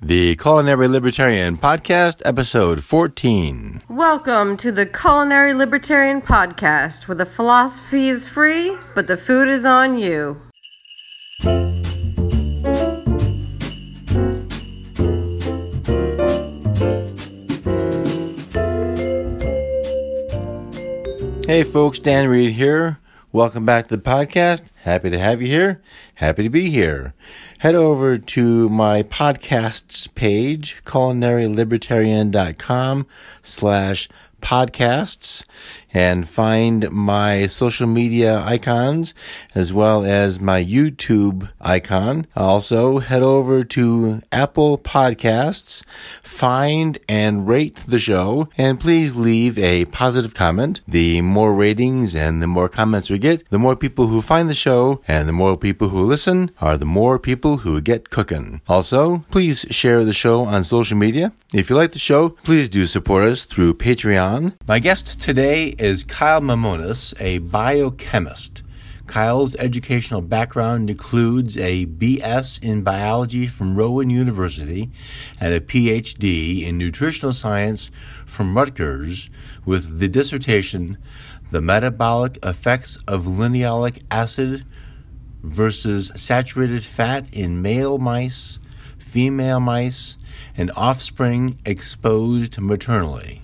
The Culinary Libertarian Podcast, Episode 14. Welcome to the Culinary Libertarian Podcast, where the philosophy is free, but the food is on you. Hey folks, Dann Reid here. Welcome back to the podcast. Happy to have you here. Happy to be here. Head over to my podcasts page, culinarylibertarian.com slash podcasts and find my social media icons as well as my YouTube icon. Also, head over to Apple Podcasts, find and rate the show, and please leave a positive comment. The more ratings and the more comments we get, the more people who find the show, and the more people who listen are the more people who get cooking. Also, please share the show on social media. If you like the show, please do support us through Patreon. My guest today is Kyle Mamounis, a biochemist. Kyle's educational background includes a BS in biology from Rowan University and a PhD in nutritional science from Rutgers with the dissertation The Metabolic Effects of Linoleic Acid versus Saturated Fat in Male Mice, Female Mice, and Offspring Exposed Maternally.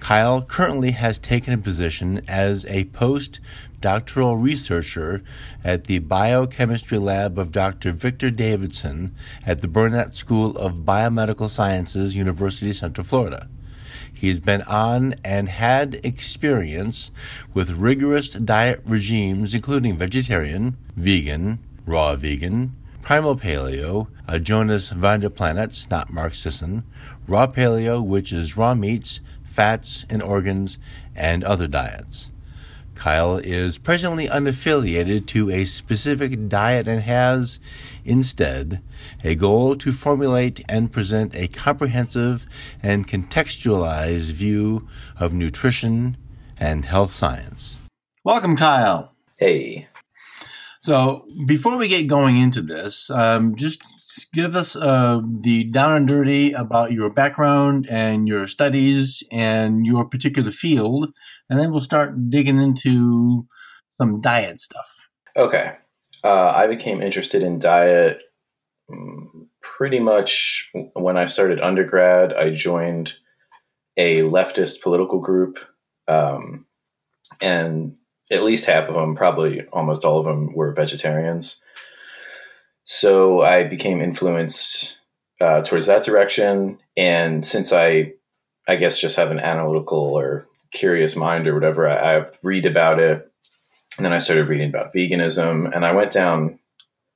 Kyle currently has taken a position as a postdoctoral researcher at the biochemistry lab of Dr. Victor Davidson at the Burnett School of Biomedical Sciences, University of Central Florida. He has been on and had experience with rigorous diet regimes, including vegetarian, vegan, raw vegan, primal paleo, Aajonus Vonderplanitz, not Mark Sisson, raw paleo, which is raw meats, fats and organs, and other diets. Kyle is presently unaffiliated to a specific diet and has, instead, a goal to formulate and present a comprehensive and contextualized view of nutrition and health science. Welcome, Kyle. Hey. So, before we get going into this, um, just give us uh, the down and dirty about your background and your studies and your particular field, and then we'll start digging into some diet stuff. Okay. Uh, I became interested in diet mm, pretty much when I started undergrad. I joined a leftist political group, um, and at least half of them, probably almost all of them, were vegetarians. So I became influenced uh, towards that direction. And since I, I guess, just have an analytical or curious mind or whatever, I, I read about it. And then I started reading about veganism and I went down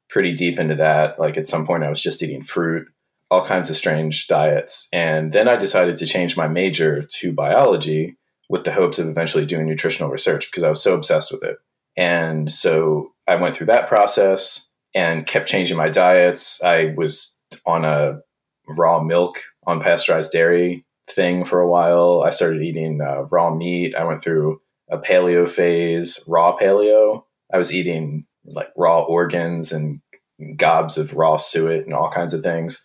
pretty deep into that. Like at some point, I was just eating fruit, all kinds of strange diets. And then I decided to change my major to biology with the hopes of eventually doing nutritional research because I was so obsessed with it. And so I went through that process and kept changing my diets. I was on a raw milk, unpasteurized dairy thing for a while. I started eating uh, raw meat. I went through a paleo phase, raw paleo. I was eating like raw organs and gobs of raw suet and all kinds of things.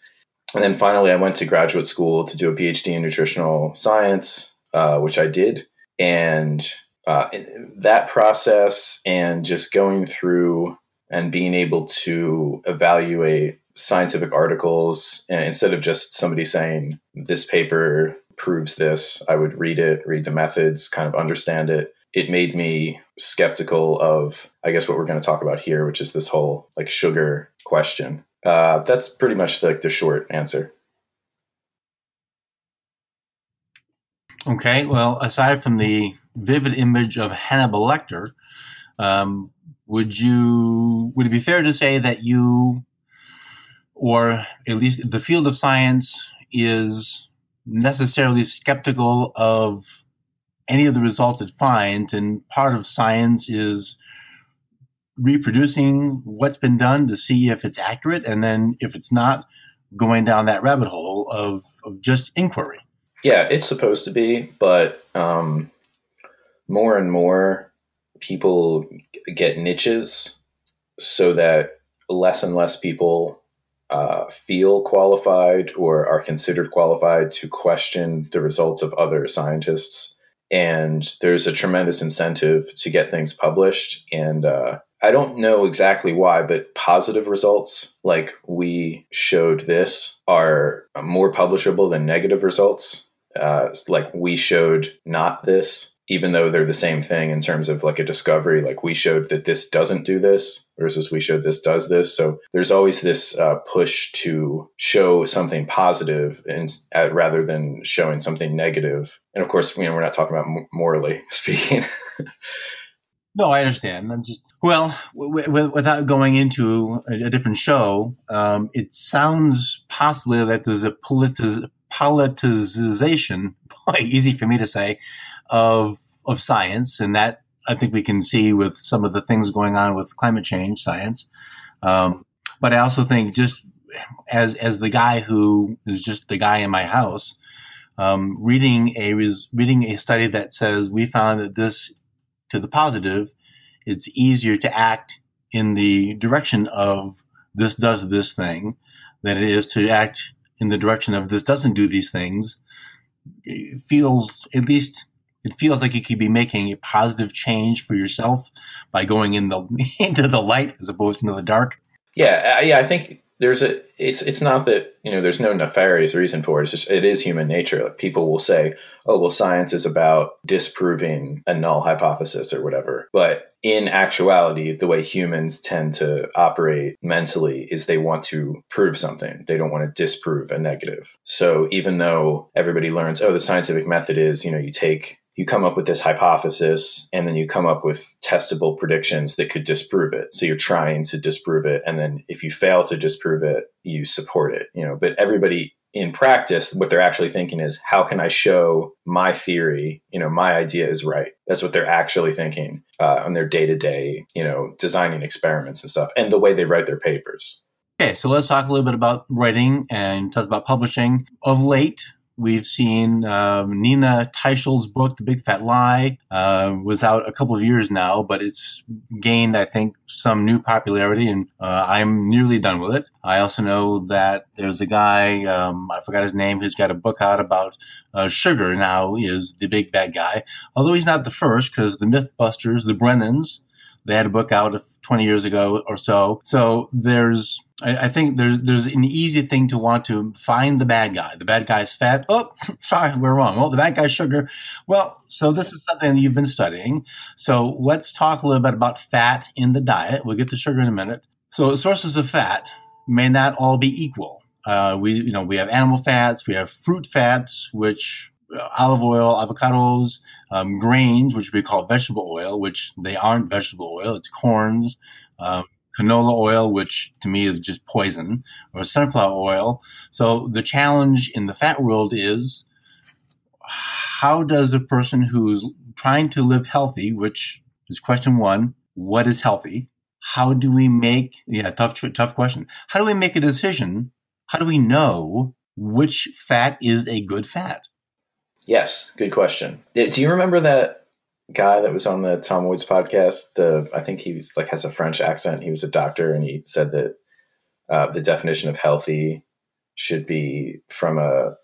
And then finally, I went to graduate school to do a PhD in nutritional science, uh, which I did. And uh, that process and just going through and being able to evaluate scientific articles and instead of just somebody saying this paper proves this i would read it read the methods kind of understand it it made me skeptical of i guess what we're going to talk about here which is this whole like sugar question. Uh, that's pretty much like the short answer. Okay well aside from the vivid image of hannibal lecter um, would you would it be fair to say that you or at least the field of science is necessarily skeptical of any of the results it finds and part of science is reproducing what's been done to see if it's accurate and then if it's not going down that rabbit hole of, of just inquiry? Yeah it's supposed to be but um, more and more people get niches so that less and less people uh, feel qualified or are considered qualified to question the results of other scientists. And there's a tremendous incentive to get things published. And uh, I don't know exactly why, but positive results, like we showed this, are more publishable than negative results. Uh, like we showed not this, even though they're the same thing in terms of like a discovery. Like we showed that this doesn't do this versus we showed this does this. So there's always this uh, push to show something positive and uh, rather than showing something negative. And of course, you know, we're not talking about morally speaking. No, I understand. I'm just well, w- w- without going into a, a different show, um, it sounds possibly that there's a politi- politicization, boy, easy for me to say, of of science, and that I think we can see with some of the things going on with climate change science. Um, but I also think just as as the guy who is just the guy in my house, um, reading a reading a study that says we found that this to the positive, it's easier to act in the direction of this does this thing than it is to act in the direction of this doesn't do these things. Feels, at least, it feels like you could be making a positive change for yourself by going in the into the light as opposed to the dark. Yeah, yeah, I think there's a it's it's not that you know there's no nefarious reason for it. It's just it is human nature. Like people will say oh well science is about disproving a null hypothesis or whatever. But in actuality the way humans tend to operate mentally is they want to prove something. They don't want to disprove a negative. So even though everybody learns oh the scientific method is you know you take you come up with this hypothesis and then you come up with testable predictions that could disprove it. So you're trying to disprove it. And then if you fail to disprove it, you support it, you know, but everybody in practice, what they're actually thinking is, how can I show my theory, you know, my idea is right? That's what they're actually thinking uh, on their day to day, you know, designing experiments and stuff, and the way they write their papers. Okay, so let's talk a little bit about writing and talk about publishing. Of late, We've seen um, Nina Teicholz's book, The Big Fat Lie, uh, was out a couple of years now, but it's gained, I think, some new popularity, and uh, I'm nearly done with it. I also know that there's a guy, um, I forgot his name, who's got a book out about uh, sugar now is the big bad guy. Although he's not the first, because the Mythbusters, the Brennans, they had a book out 20 years ago or so. So there's I, I, think there's there's an easy thing to want to find the bad guy. The bad guy's fat. Oh, sorry, we're wrong. Oh, the bad guy's sugar. Well, so this is something that you've been studying. So let's talk a little bit about fat in the diet. We'll get to sugar in a minute. So sources of fat may not all be equal. Uh, we you know we have animal fats, we have fruit fats, which uh, olive oil, avocados, um, grains, which we call vegetable oil, which they aren't vegetable oil. It's corns. Um, canola oil, which to me is just poison, or sunflower oil. So the challenge in the fat world is how does a person who's trying to live healthy, which is question one, what is healthy? How do we make, yeah, tough, tough question. How do we make a decision? How do we know which fat is a good fat? Yes, good question. Do you remember that guy that was on the Tom Woods podcast. The I think he's like has a French accent. He was a doctor, and he said that uh, the definition of healthy should be from a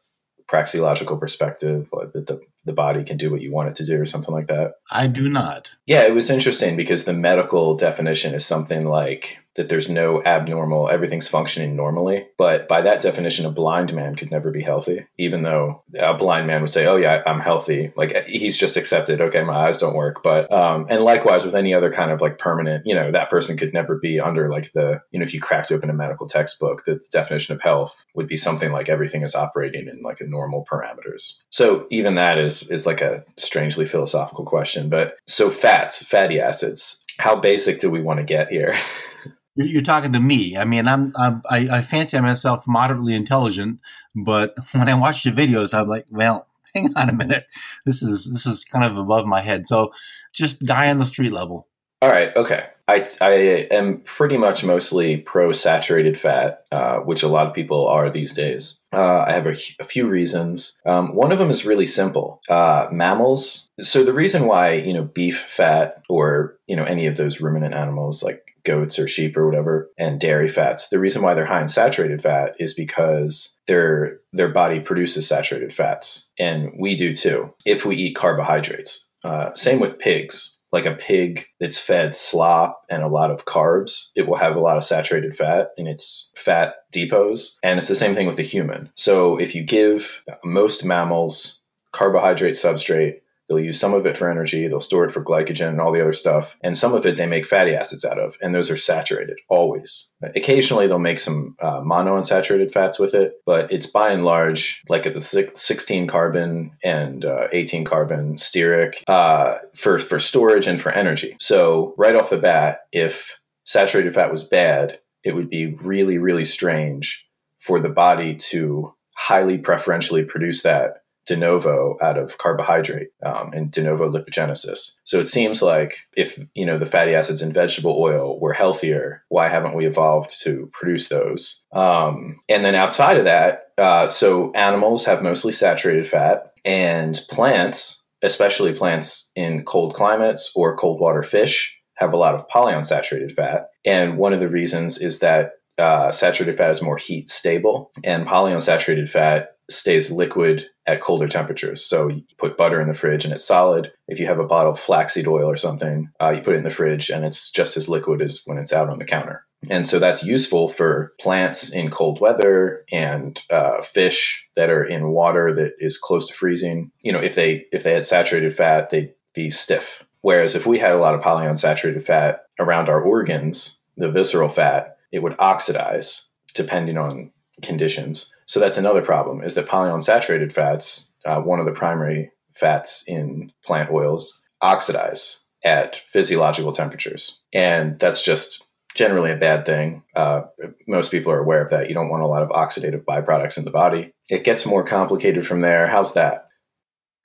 praxeological perspective, like that the the body can do what you want it to do, or something like that. I do not. Yeah, it was interesting because the medical definition is something like that there's no abnormal, everything's functioning normally. But by that definition, a blind man could never be healthy, even though a blind man would say, Oh, yeah, I'm healthy. Like he's just accepted, okay, my eyes don't work. But, um, and likewise with any other kind of like permanent, you know, that person could never be under like the, you know, if you cracked open a medical textbook, the definition of health would be something like everything is operating in like a normal parameters. So even that is, is like a strangely philosophical question. But so fats, fatty acids, how basic do we want to get here? You're talking to me. I mean, I'm, I'm I, I fancy myself moderately intelligent, but when I watch the videos, I'm like, well, hang on a minute. This is this is kind of above my head. So, just guy on the street level. All right. Okay. I I am pretty much mostly pro saturated fat, uh, which a lot of people are these days. Uh, I have a, a, few reasons. Um, one of them is really simple. Uh, mammals. So the reason why you know beef fat or you know any of those ruminant animals like goats or sheep or whatever, and dairy fats. The reason why they're high in saturated fat is because their their body produces saturated fats, and we do too if we eat carbohydrates. Uh, same with pigs. Like a pig that's fed slop and a lot of carbs, it will have a lot of saturated fat in its fat depots. And it's the same thing with the human. So if you give most mammals carbohydrate substrate They'll use some of it for energy, they'll store it for glycogen and all the other stuff. And some of it they make fatty acids out of, and those are saturated always. Occasionally they'll make some uh, monounsaturated fats with it, but it's by and large like at the 16 carbon and uh, 18 carbon stearic uh, for, for storage and for energy. So, right off the bat, if saturated fat was bad, it would be really, really strange for the body to highly preferentially produce that de novo out of carbohydrate um, and de novo lipogenesis. So it seems like if you know the fatty acids in vegetable oil were healthier, why haven't we evolved to produce those? Um, and then outside of that, uh, so animals have mostly saturated fat, and plants, especially plants in cold climates or cold water fish, have a lot of polyunsaturated fat. And one of the reasons is that uh, saturated fat is more heat stable, and polyunsaturated fat stays liquid at colder temperatures. So you put butter in the fridge and it's solid. If you have a bottle of flaxseed oil or something, uh, you put it in the fridge and it's just as liquid as when it's out on the counter. And so that's useful for plants in cold weather and uh, fish that are in water that is close to freezing. You know, if they if they had saturated fat, they'd be stiff. Whereas if we had a lot of polyunsaturated fat around our organs, the visceral fat, it would oxidize depending on conditions. So that's another problem is that polyunsaturated fats, uh, one of the primary fats in plant oils, oxidize at physiological temperatures. And that's just generally a bad thing. Uh, most people are aware of that. You don't want a lot of oxidative byproducts in the body. It gets more complicated from there. How's that?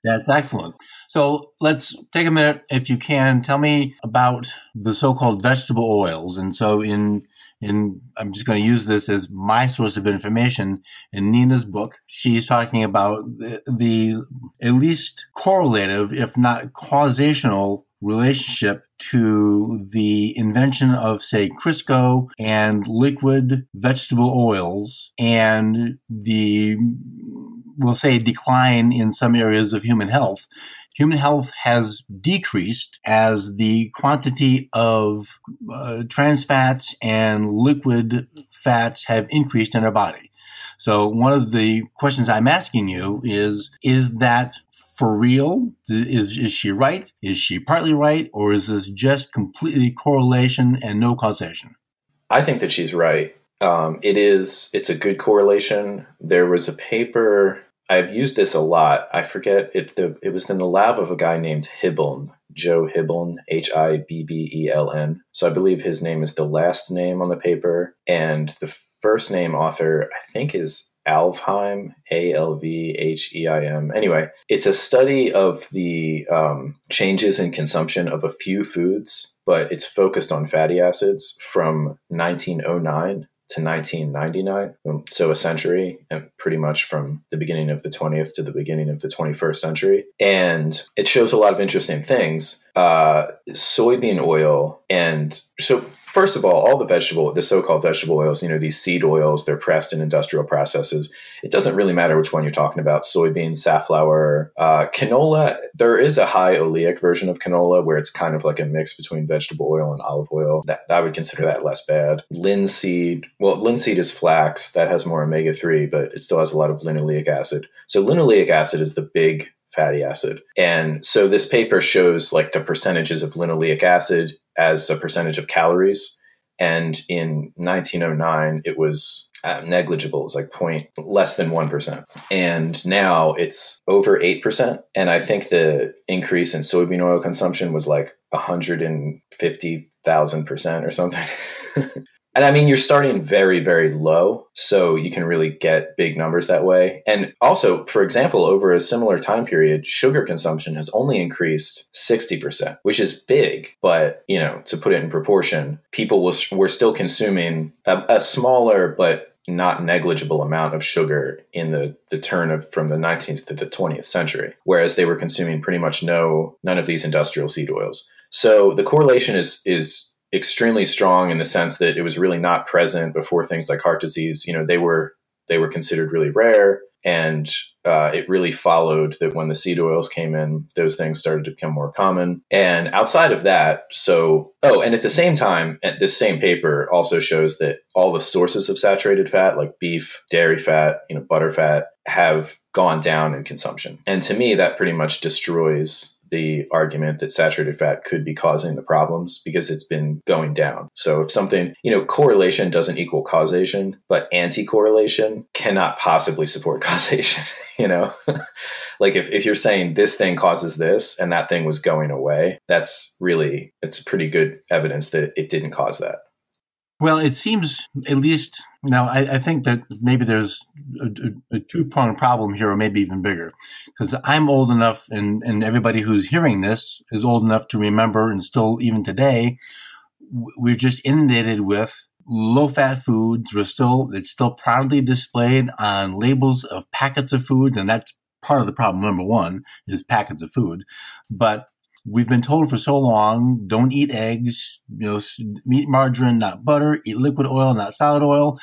That's excellent. So let's take a minute, if you can, tell me about the so-called vegetable oils. And so in and I'm just going to use this as my source of information in Nina's book. She's talking about the, the at least correlative, if not causational relationship to the invention of, say, Crisco and liquid vegetable oils and the, we'll say, decline in some areas of human health human health has decreased as the quantity of uh, trans fats and liquid fats have increased in our body. So one of the questions I'm asking you is, is that for real? Is, is she right? Is she partly right? Or is this just completely correlation and no causation? I think that she's right. Um, it is, it's a good correlation. There was a paper I've used this a lot. I forget it. The it was in the lab of a guy named Hibbeln, Joe Hibbeln, H I B B E L N. So I believe his name is the last name on the paper, and the first name author I think is Alvheim, A L V H E I M. Anyway, it's a study of the um, changes in consumption of a few foods, but it's focused on fatty acids from 1909 to 1999, um, so a century, and pretty much from the beginning of the 20th to the beginning of the 21st century. And it shows a lot of interesting things. Uh, soybean oil, and so first of all, all the vegetable, the so-called vegetable oils, you know, these seed oils, they're pressed in industrial processes. It doesn't really matter which one you're talking about: soybean, safflower, uh, canola. There is a high oleic version of canola where it's kind of like a mix between vegetable oil and olive oil. That I would consider that less bad. Linseed, well, linseed is flax that has more omega three, but it still has a lot of linoleic acid. So linoleic acid is the big fatty acid. And so this paper shows like the percentages of linoleic acid as a percentage of calories. And in 1909, it was uh, negligible. It was like point less than 1%. And now it's over 8%. And I think the increase in soybean oil consumption was like 150,000% or something. And I mean, you're starting very, very low, so you can really get big numbers that way. And also, for example, over a similar time period, sugar consumption has only increased 60%, which is big. But, you know, to put it in proportion, people were still consuming a, a smaller but not negligible amount of sugar in the, the turn of from the 19th to the 20th century, whereas they were consuming pretty much no none of these industrial seed oils. So the correlation is is extremely strong in the sense that it was really not present before things like heart disease. You know, they were they were considered really rare, and uh, it really followed that when the seed oils came in, those things started to become more common. And outside of that, so oh, and at the same time, at this same paper also shows that all the sources of saturated fat, like beef, dairy fat, you know, butter fat, have gone down in consumption. And to me, that pretty much destroys the argument that saturated fat could be causing the problems because it's been going down. So if something, you know, correlation doesn't equal causation, but anti-correlation cannot possibly support causation, you know? like if, if you're saying this thing causes this and that thing was going away, that's really it's pretty good evidence that it didn't cause that. Well, it seems at least now. I, I think that maybe there's a, a, a two pronged problem here, or maybe even bigger, because I'm old enough, and and everybody who's hearing this is old enough to remember, and still even today, we're just inundated with low fat foods. We're still it's still proudly displayed on labels of packets of food, and that's part of the problem. Number one is packets of food, but we've been told for so long don't eat eggs you know eat margarine not butter eat liquid oil not solid oil.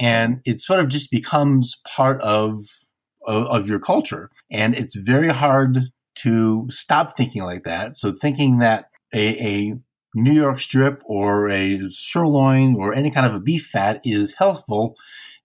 And it sort of just becomes part of of, of your culture. And it's very hard to stop thinking like that. So thinking that a, a new york strip or a sirloin or any kind of a beef fat is healthful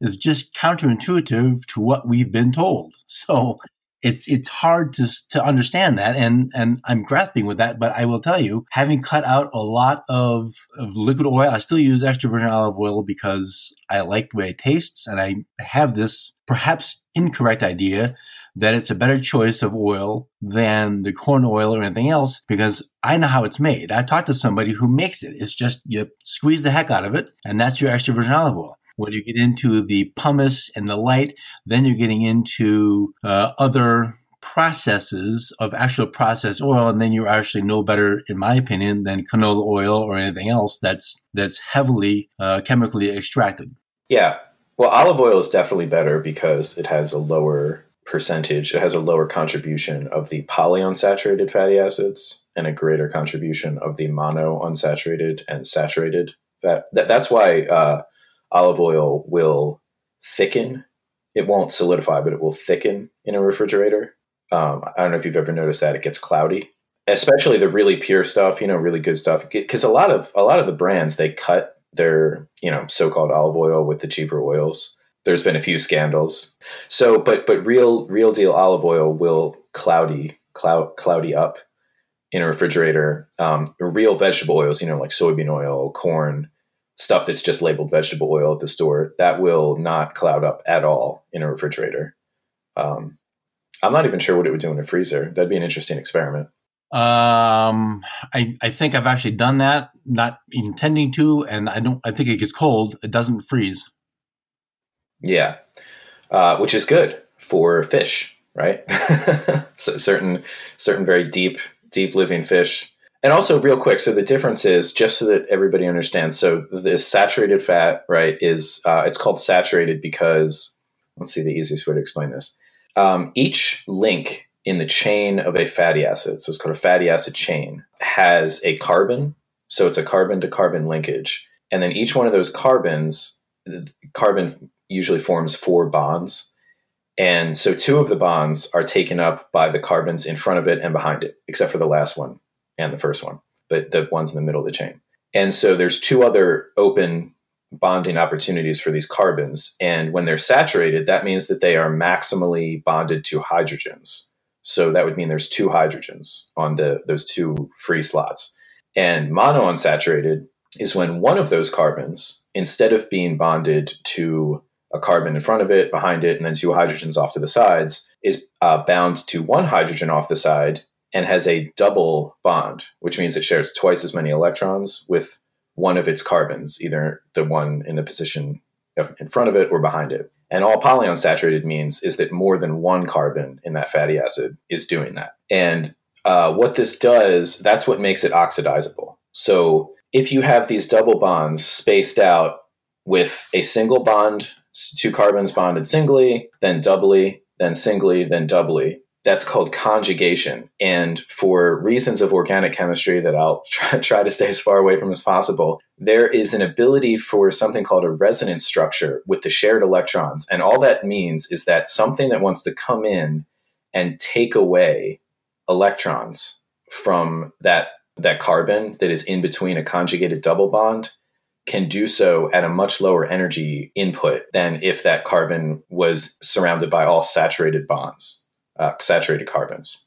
is just counterintuitive to what we've been told. So it's it's hard to to understand that and and I'm grasping with that but I will tell you having cut out a lot of, of liquid oil I still use extra virgin olive oil because I like the way it tastes and I have this perhaps incorrect idea that it's a better choice of oil than the corn oil or anything else because I know how it's made. I talked to somebody who makes it. It's just you squeeze the heck out of it and that's your extra virgin olive oil. When you get into the pumice and the light, then you're getting into uh, other processes of actual processed oil, and then you're actually no better, in my opinion, than canola oil or anything else that's that's heavily uh, chemically extracted. Yeah, well, olive oil is definitely better because it has a lower percentage. It has a lower contribution of the polyunsaturated fatty acids and a greater contribution of the monounsaturated and saturated fat. That, that's why uh, olive oil will thicken. It won't solidify, but it will thicken in a refrigerator. Um, I don't know if you've ever noticed that it gets cloudy, especially the really pure stuff. You know, really good stuff. Because a lot of a lot of the brands they cut their you know so-called olive oil with the cheaper oils. There's been a few scandals. So, but but real real deal olive oil will cloudy cloud cloudy up in a refrigerator. Um, real vegetable oils, you know, like soybean oil, corn, stuff that's just labeled vegetable oil at the store, that will not cloud up at all in a refrigerator. Um, I'm not even sure what it would do in a freezer. That'd be an interesting experiment. Um, I, I think I've actually done that, not intending to, and I don't. I think it gets cold. It doesn't freeze. Yeah, uh, which is good for fish, right? so certain certain very deep deep living fish and also, real quick, so the difference is just so that everybody understands. So the saturated fat, right, is uh, it's called saturated because let's see the easiest way to explain this. Um, each link in the chain of a fatty acid, so it's called a fatty acid chain, has a carbon. So it's a carbon to carbon linkage, and then each one of those carbons, carbon usually forms four bonds. And so two of the bonds are taken up by the carbons in front of it and behind it, except for the last one and the first one, but the ones in the middle of the chain. And so there's two other open bonding opportunities for these carbons. And when they're saturated, that means that they are maximally bonded to hydrogens. So that would mean there's two hydrogens on the those two free slots. And monounsaturated is when one of those carbons, instead of being bonded to a carbon in front of it, behind it, and then two hydrogens off to the sides, is uh, bound to one hydrogen off the side and has a double bond, which means it shares twice as many electrons with one of its carbons, either the one in the position in front of it or behind it. And all polyunsaturated means is that more than one carbon in that fatty acid is doing that. And uh, what this does, that's what makes it oxidizable. So if you have these double bonds spaced out with a single bond, two carbons bonded singly, then doubly, then singly, then doubly, that's called conjugation. And for reasons of organic chemistry that I'll try, try to stay as far away from as possible, there is an ability for something called a resonance structure with the shared electrons. And all that means is that something that wants to come in and take away electrons from that that carbon that is in between a conjugated double bond can do so at a much lower energy input than if that carbon was surrounded by all saturated bonds, uh, saturated carbons.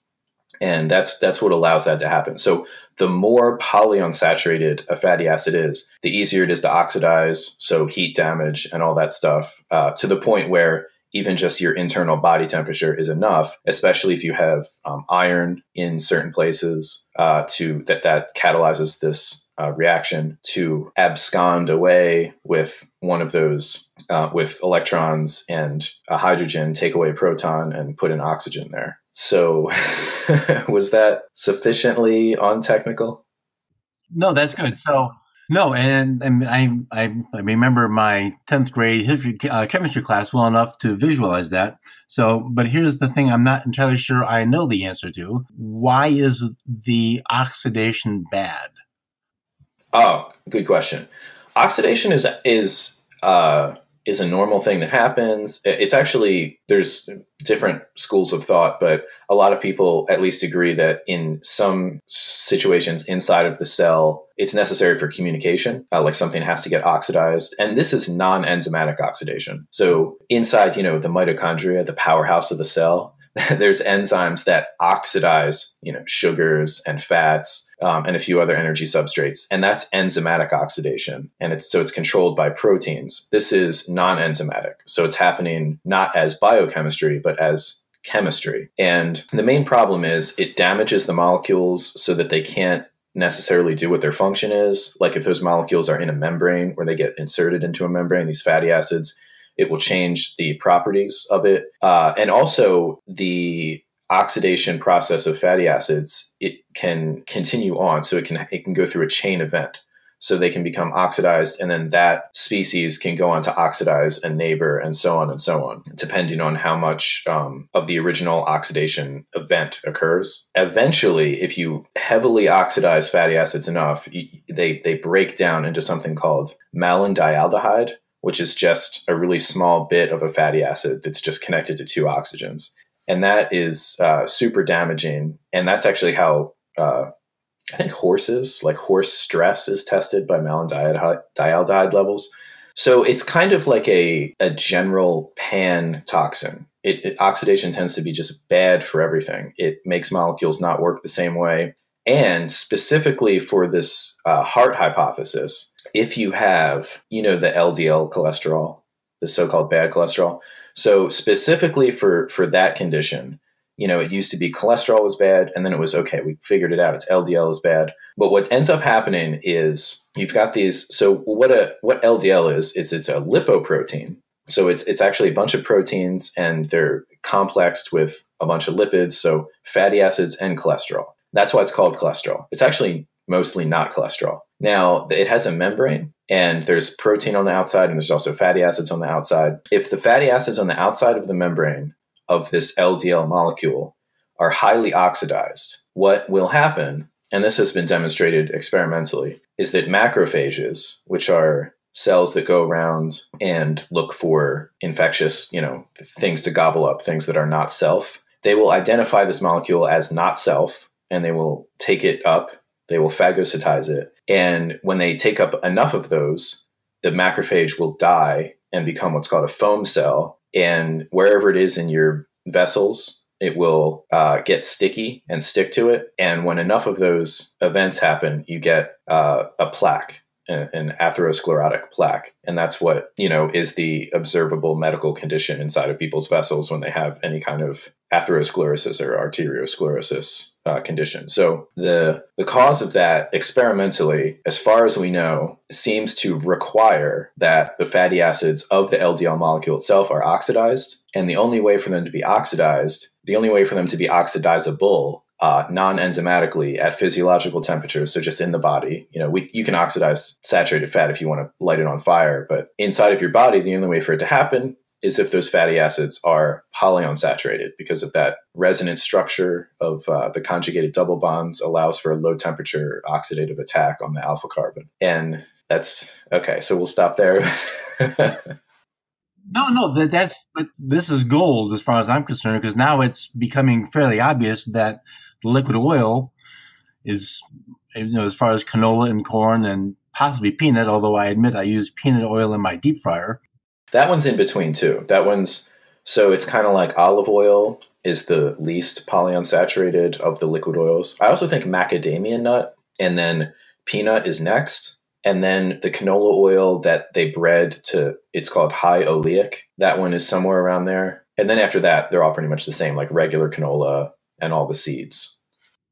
And that's that's what allows that to happen. So the more polyunsaturated a fatty acid is, the easier it is to oxidize, so heat damage and all that stuff, uh, to the point where even just your internal body temperature is enough, especially if you have um, iron in certain places uh, to that that catalyzes this uh, reaction to abscond away with one of those uh, with electrons and a hydrogen, take away a proton and put an oxygen there. So, was that sufficiently on technical? No, that's good. So no, and, and I, I, I remember my tenth grade history uh, chemistry class well enough to visualize that. So, but here's the thing: I'm not entirely sure I know the answer to. Why is the oxidation bad? Oh, good question. Oxidation is is uh, is a normal thing that happens. It's actually there's different schools of thought, but a lot of people at least agree that in some situations inside of the cell, it's necessary for communication. Uh, like something has to get oxidized, and this is non-enzymatic oxidation. So inside, you know, the mitochondria, the powerhouse of the cell, there's enzymes that oxidize, you know, sugars and fats um, and a few other energy substrates, and that's enzymatic oxidation. And it's so it's controlled by proteins. This is non-enzymatic, so it's happening not as biochemistry but as chemistry. And the main problem is it damages the molecules so that they can't necessarily do what their function is. Like if those molecules are in a membrane where they get inserted into a membrane, these fatty acids it will change the properties of it. Uh, and also the oxidation process of fatty acids, it can continue on. So it can, it can go through a chain event. So they can become oxidized, and then that species can go on to oxidize a neighbor, and so on and so on, depending on how much um, of the original oxidation event occurs. Eventually, if you heavily oxidize fatty acids enough, they, they break down into something called malondialdehyde, which is just a really small bit of a fatty acid that's just connected to two oxygens. And that is uh, super damaging. And that's actually how uh, I think horses, like horse stress, is tested by malondialdehyde levels. So it's kind of like a, a general pan toxin. It, it, oxidation tends to be just bad for everything. It makes molecules not work the same way. And specifically for this uh, heart hypothesis, if you have, you know, the LDL cholesterol, the so-called bad cholesterol. So specifically for for that condition, you know, it used to be cholesterol was bad, and then it was okay. We figured it out. It's LDL is bad. But what ends up happening is you've got these. So what a what LDL is is it's a lipoprotein. So it's it's actually a bunch of proteins, and they're complexed with a bunch of lipids. So fatty acids and cholesterol. That's why it's called cholesterol. It's actually mostly not cholesterol. Now, it has a membrane and there's protein on the outside and there's also fatty acids on the outside. If the fatty acids on the outside of the membrane of this LDL molecule are highly oxidized, what will happen, and this has been demonstrated experimentally, is that macrophages, which are cells that go around and look for infectious, you know, things to gobble up, things that are not self, they will identify this molecule as not self and they will take it up they will phagocytize it. And when they take up enough of those, the macrophage will die and become what's called a foam cell. And wherever it is in your vessels, it will uh, get sticky and stick to it. And when enough of those events happen, you get uh, a plaque an atherosclerotic plaque. And that's what you know is the observable medical condition inside of people's vessels when they have any kind of atherosclerosis or arteriosclerosis uh, condition. So the the cause of that experimentally as far as we know seems to require that the fatty acids of the ldl molecule itself are oxidized. And the only way for them to be oxidized the only way for them to be oxidizable uh, non-enzymatically at physiological temperatures, so just in the body. You know, we, you can oxidize saturated fat if you want to light it on fire, but inside of your body, the only way for it to happen is if those fatty acids are polyunsaturated because of that resonance structure of uh, the conjugated double bonds allows for a low temperature oxidative attack on the alpha carbon. And that's okay. So we'll stop there. no, no, that, that's but this is gold as far as I'm concerned because now it's becoming fairly obvious that liquid oil is, you know, as far as canola and corn and possibly peanut, although I admit I use peanut oil in my deep fryer. That one's in between too. That one's so it's kind of like olive oil is the least polyunsaturated of the liquid oils. I also think macadamia nut and then peanut is next. And then the canola oil that they bred to, it's called high oleic. That one is somewhere around there. And then after that, they're all pretty much the same, like regular canola and all the seeds.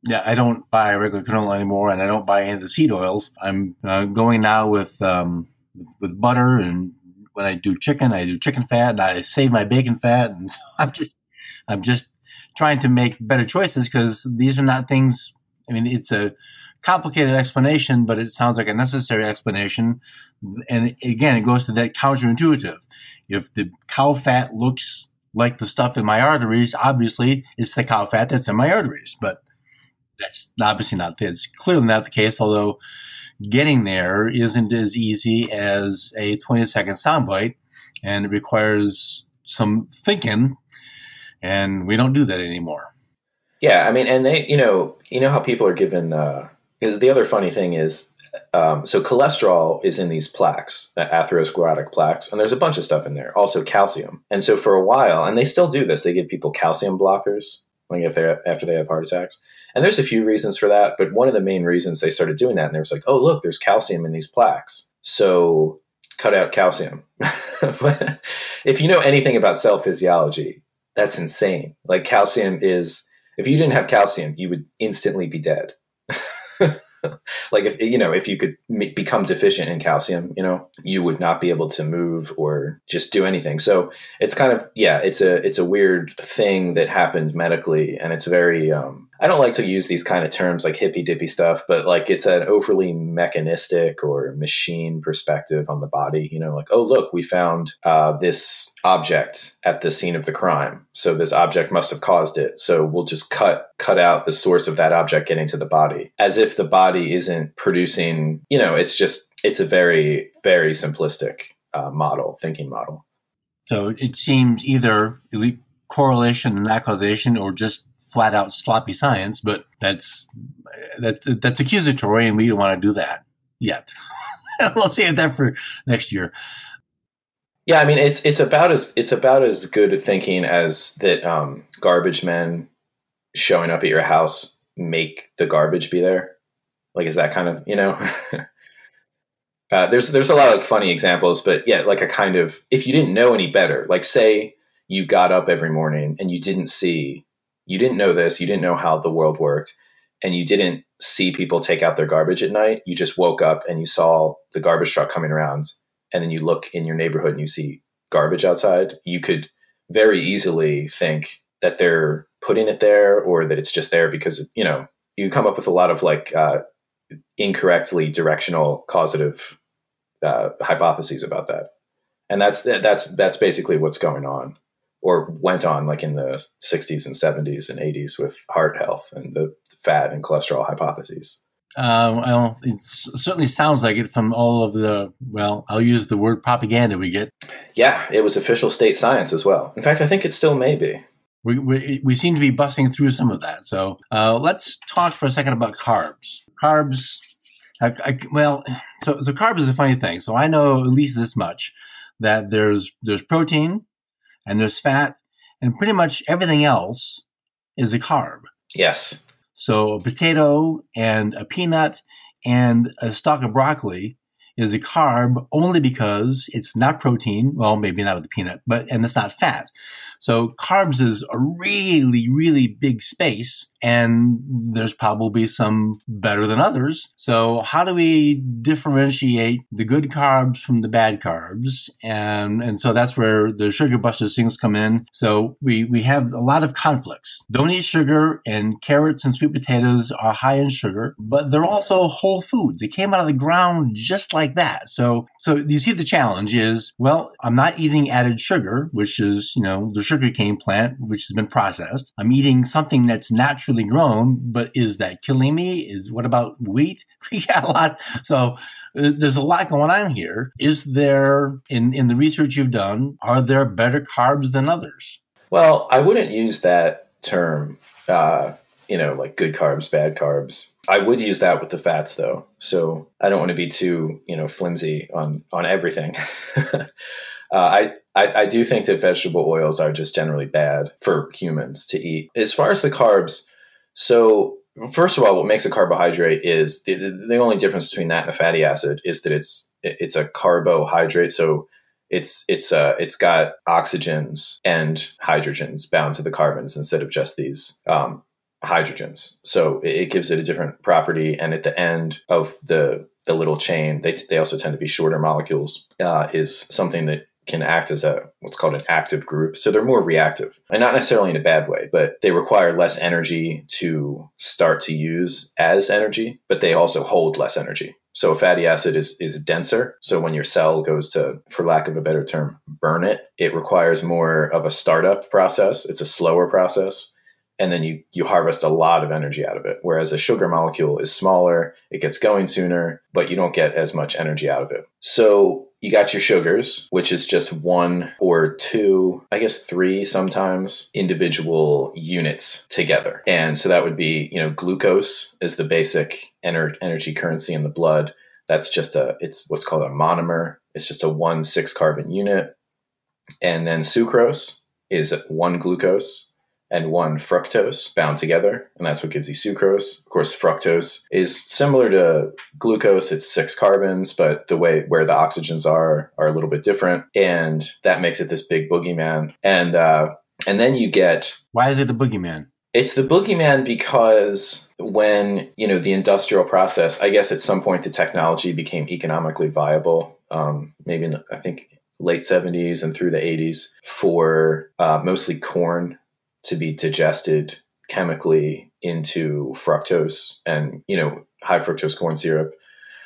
Yeah, I don't buy regular canola anymore, and I don't buy any of the seed oils. I'm uh, going now with, um, with, with butter, and when I do chicken, I do chicken fat, and I save my bacon fat, and so I'm just I'm just trying to make better choices because these are not things. I mean, it's a complicated explanation, but it sounds like a necessary explanation. And again, it goes to that counterintuitive. If the cow fat looks like the stuff in my arteries, obviously it's the cow fat that's in my arteries. But that's obviously not that's clearly not the case, although getting there isn't as easy as a 20 second soundbite and it requires some thinking and we don't do that anymore. Yeah, I mean, and they, you know, you know how people are given. Because uh, the other funny thing is, um, so cholesterol is in these plaques, the atherosclerotic plaques, and there's a bunch of stuff in there. Also calcium, and so for a while, and they still do this. They give people calcium blockers, like if they're after they have heart attacks. And there's a few reasons for that, but one of the main reasons they started doing that, and they was like, oh, look, there's calcium in these plaques. So cut out calcium. if you know anything about cell physiology, that's insane. Like calcium is, if you didn't have calcium, you would instantly be dead. like if you know if you could m- become deficient in calcium you know you would not be able to move or just do anything. So it's kind of yeah it's a it's a weird thing that happened medically and it's very um I don't like to use these kind of terms like hippy dippy stuff, but like it's an overly mechanistic or machine perspective on the body. You know, like, oh, look, we found uh, this object at the scene of the crime. So this object must have caused it. So we'll just cut cut out the source of that object getting to the body, as if the body isn't producing. You know, it's just it's a very very simplistic uh, model, thinking model. So it seems either correlation and not causation, or just flat out sloppy science, but that's that's that's accusatory, and we don't want to do that yet. we'll save that for next year. Yeah, I mean it's it's about as it's about as good thinking as that um, garbage men showing up at your house make the garbage be there. Like, is that kind of you know? uh, there's there's a lot of funny examples, but yeah, like a kind of if you didn't know any better, like say you got up every morning and you didn't see you didn't know this, you didn't know how the world worked, and you didn't see people take out their garbage at night. You just woke up and you saw the garbage truck coming around, and then you look in your neighborhood and you see garbage outside. You could very easily think that they're putting it there or that it's just there because, you know, you come up with a lot of like uh, incorrectly directional causative uh, hypotheses about that. And that's that's that's basically what's going on or went on like in the 60s and 70s and 80s with heart health and the fat and cholesterol hypotheses. Uh, well, it certainly sounds like it from all of the, well, I'll use the word propaganda we get. Yeah, it was official state science as well. In fact, I think it still may be. We, we, we seem to be busting through some of that. So uh, let's talk for a second about carbs. Carbs, I, I, well, so, so carbs is a funny thing. So I know at least this much that there's there's protein, and there's fat, and pretty much everything else is a carb. Yes. So a potato and a peanut and a stalk of broccoli is a carb only because it's not protein. Well, maybe not with the peanut, but and it's not fat. So carbs is a really, really big space and there's probably some better than others. So how do we differentiate the good carbs from the bad carbs? And, and so that's where the sugar busters things come in. So we, we have a lot of conflicts don't eat sugar, and carrots and sweet potatoes are high in sugar, but they're also whole foods. They came out of the ground just like that. So, so you see the challenge is, well, I'm not eating added sugar, which is, you know, the sugarcane plant, which has been processed. I'm eating something that's naturally grown, but is that killing me? Is what about wheat? We got a lot. So uh, there's a lot going on here. Is there, in, in the research you've done, are there better carbs than others? Well, I wouldn't use that term, uh, you know, like good carbs, bad carbs. I would use that with the fats though. So I don't want to be too, you know, flimsy on, on everything. uh, I, I, I do think that vegetable oils are just generally bad for humans to eat. As far as the carbs, so first of all, what makes a carbohydrate is the, the only difference between that and a fatty acid is that it's it's a carbohydrate. So it's it's uh it's got oxygens and hydrogens bound to the carbons instead of just these um, hydrogens. So it, gives it a different property. And at the end of the the little chain, they, they also tend to be shorter molecules. Uh, is something that can act as a what's called an active group. So they're more reactive, and not necessarily in a bad way, but they require less energy to start to use as energy, but they also hold less energy. So a fatty acid is is denser. So when your cell goes to, for lack of a better term, burn it, it requires more of a startup process. It's a slower process and then you you harvest a lot of energy out of it. Whereas a sugar molecule is smaller it gets going sooner but you don't get as much energy out of it. So you got your sugars which is just one or two i guess three sometimes individual units together. And so that would be you know glucose is the basic ener- energy currency in the blood. That's just a it's what's called a monomer. It's just a one six carbon unit. And then sucrose is one glucose and one fructose bound together, and that's what gives you sucrose. Of course, fructose is similar to glucose; it's six carbons, but the way where the oxygens are are a little bit different, and that makes it this big boogeyman. And uh, and then you get why is it a boogeyman? It's the boogeyman because when you know the industrial process, I guess at some point the technology became economically viable. Um, maybe in the, I think late 70s and through the 80s for uh, mostly corn to be digested chemically into fructose and you know high fructose corn syrup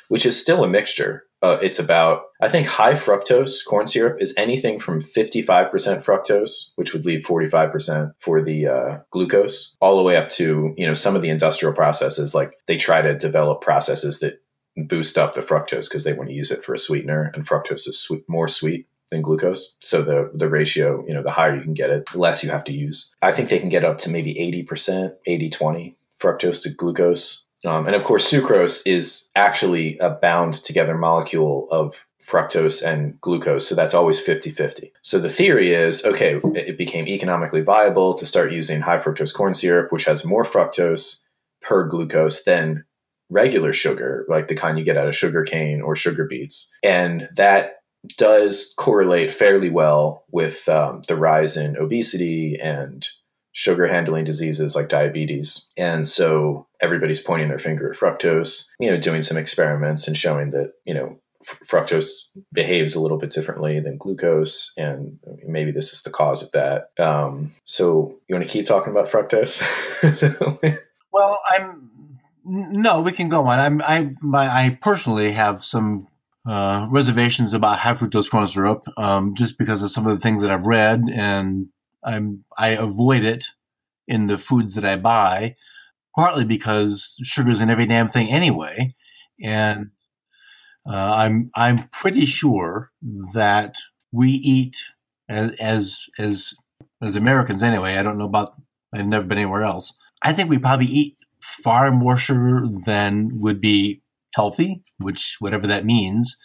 which is still a mixture. Uh, it's about i think high fructose corn syrup is anything from 55% fructose which would leave 45% for the uh, glucose all the way up to you know some of the industrial processes like they try to develop processes that boost up the fructose because they want to use it for a sweetener and fructose is sweet, more sweet than glucose. So the the ratio, you know, the higher you can get it, the less you have to use. I think they can get up to maybe 80%, 80-20 fructose to glucose. Um, and of course, sucrose is actually a bound together molecule of fructose and glucose. So that's always 50 50. So the theory is okay, it became economically viable to start using high fructose corn syrup, which has more fructose per glucose than regular sugar, like the kind you get out of sugar cane or sugar beets. And that does correlate fairly well with um, the rise in obesity and sugar handling diseases like diabetes. And so everybody's pointing their finger at fructose, you know, doing some experiments and showing that, you know, fructose behaves a little bit differently than glucose, and maybe this is the cause of that. Um, so, you want to keep talking about fructose? well, I'm no, we can go on. I'm I my, I personally have some uh, reservations about high fructose corn syrup, um, just because of some of the things that I've read, and I'm I avoid it in the foods that I buy, partly because sugar's in every damn thing anyway, and uh, I'm I'm pretty sure that we eat as as as as Americans anyway. I don't know about I've never been anywhere else. I think we probably eat far more sugar than would be healthy, which whatever that means.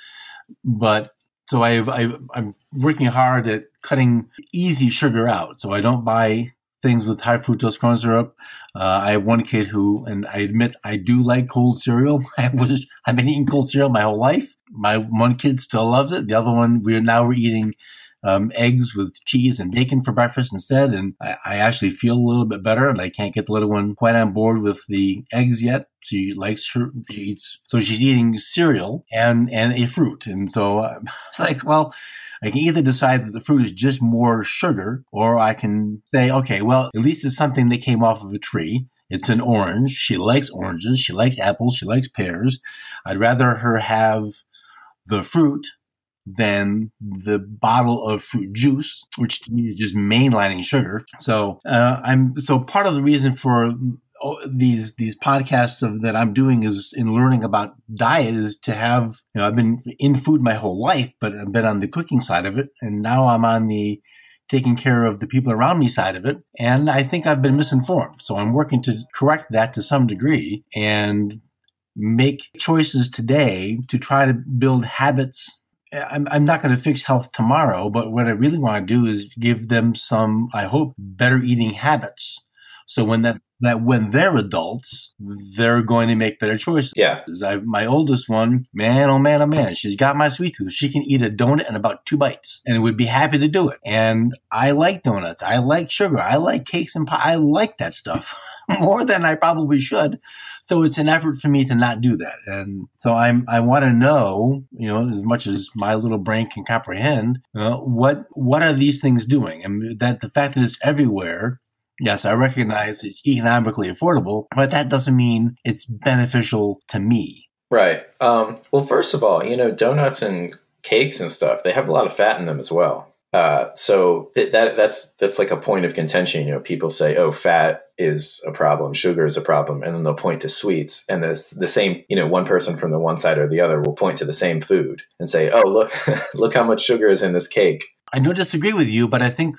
But so I've, i am working hard at cutting easy sugar out. So I don't buy things with high fructose corn syrup. Uh, I have one kid who, and I admit I do like cold cereal. I was I've been eating cold cereal my whole life. My one kid still loves it. The other one we're now we're eating um, eggs with cheese and bacon for breakfast instead. And I, I, actually feel a little bit better. And I can't get the little one quite on board with the eggs yet. She likes her, she eats, so she's eating cereal and, and a fruit. And so I was like, well, I can either decide that the fruit is just more sugar, or I can say, okay, well, at least it's something that came off of a tree. It's an orange. She likes oranges. She likes apples. She likes pears. I'd rather her have the fruit than the bottle of fruit juice, which to me is just mainlining sugar. So uh, I'm so part of the reason for oh, these these podcasts of that I'm doing is in learning about diet is to have you know I've been in food my whole life, but I've been on the cooking side of it, and now I'm on the taking care of the people around me side of it. And I think I've been misinformed. So I'm working to correct that to some degree and make choices today to try to build habits. I'm, I'm not going to fix health tomorrow, but what I really want to do is give them some, I hope, better eating habits. So when that that when they're adults, they're going to make better choices. Yeah. I've, my oldest one, man, oh man, oh man, she's got my sweet tooth. She can eat a donut in about two bites and would be happy to do it. And I like donuts. I like sugar. I like cakes and pie. I like that stuff more than I probably should. So it's an effort for me to not do that. And so I'm, I want to know, you know, as much as my little brain can comprehend, uh, what, what are these things doing? And that the fact that it's everywhere Yes, I recognize it's economically affordable, but that doesn't mean it's beneficial to me. Right. Um, well, first of all, you know, donuts and cakes and stuff, they have a lot of fat in them as well. Uh, so th- that that's that's like a point of contention. You know, people say, "Oh, fat is a problem, sugar is a problem," and then they'll point to sweets. And this the same, you know, one person from the one side or the other will point to the same food and say, "Oh, look, look how much sugar is in this cake." I don't disagree with you, but I think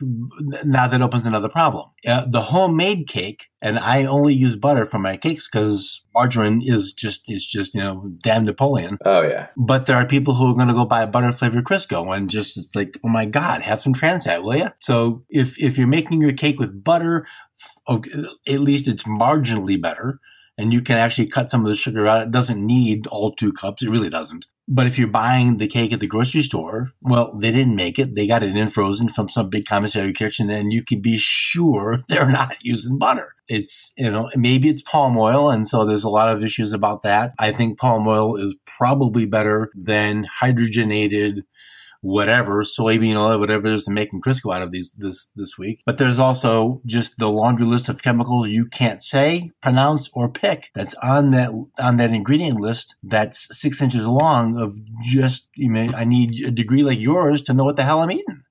now that opens another problem. Uh, the homemade cake, and I only use butter for my cakes because margarine is just is just you know damn Napoleon. Oh yeah. But there are people who are going to go buy a butter flavored Crisco and just it's like, oh my god, have some trans fat, will you? So if if you're making your cake with butter, at least it's marginally better and you can actually cut some of the sugar out. It doesn't need all two cups. It really doesn't. But if you're buying the cake at the grocery store, well, they didn't make it. They got it in frozen from some big commissary kitchen, and you can be sure they're not using butter. It's, you know, maybe it's palm oil. And so there's a lot of issues about that. I think palm oil is probably better than hydrogenated whatever soybean oil, whatever it is to making Crisco out of these this this week. But there's also just the laundry list of chemicals you can't say, pronounce, or pick that's on that on that ingredient list that's six inches long of just you know, I need a degree like yours to know what the hell I'm eating.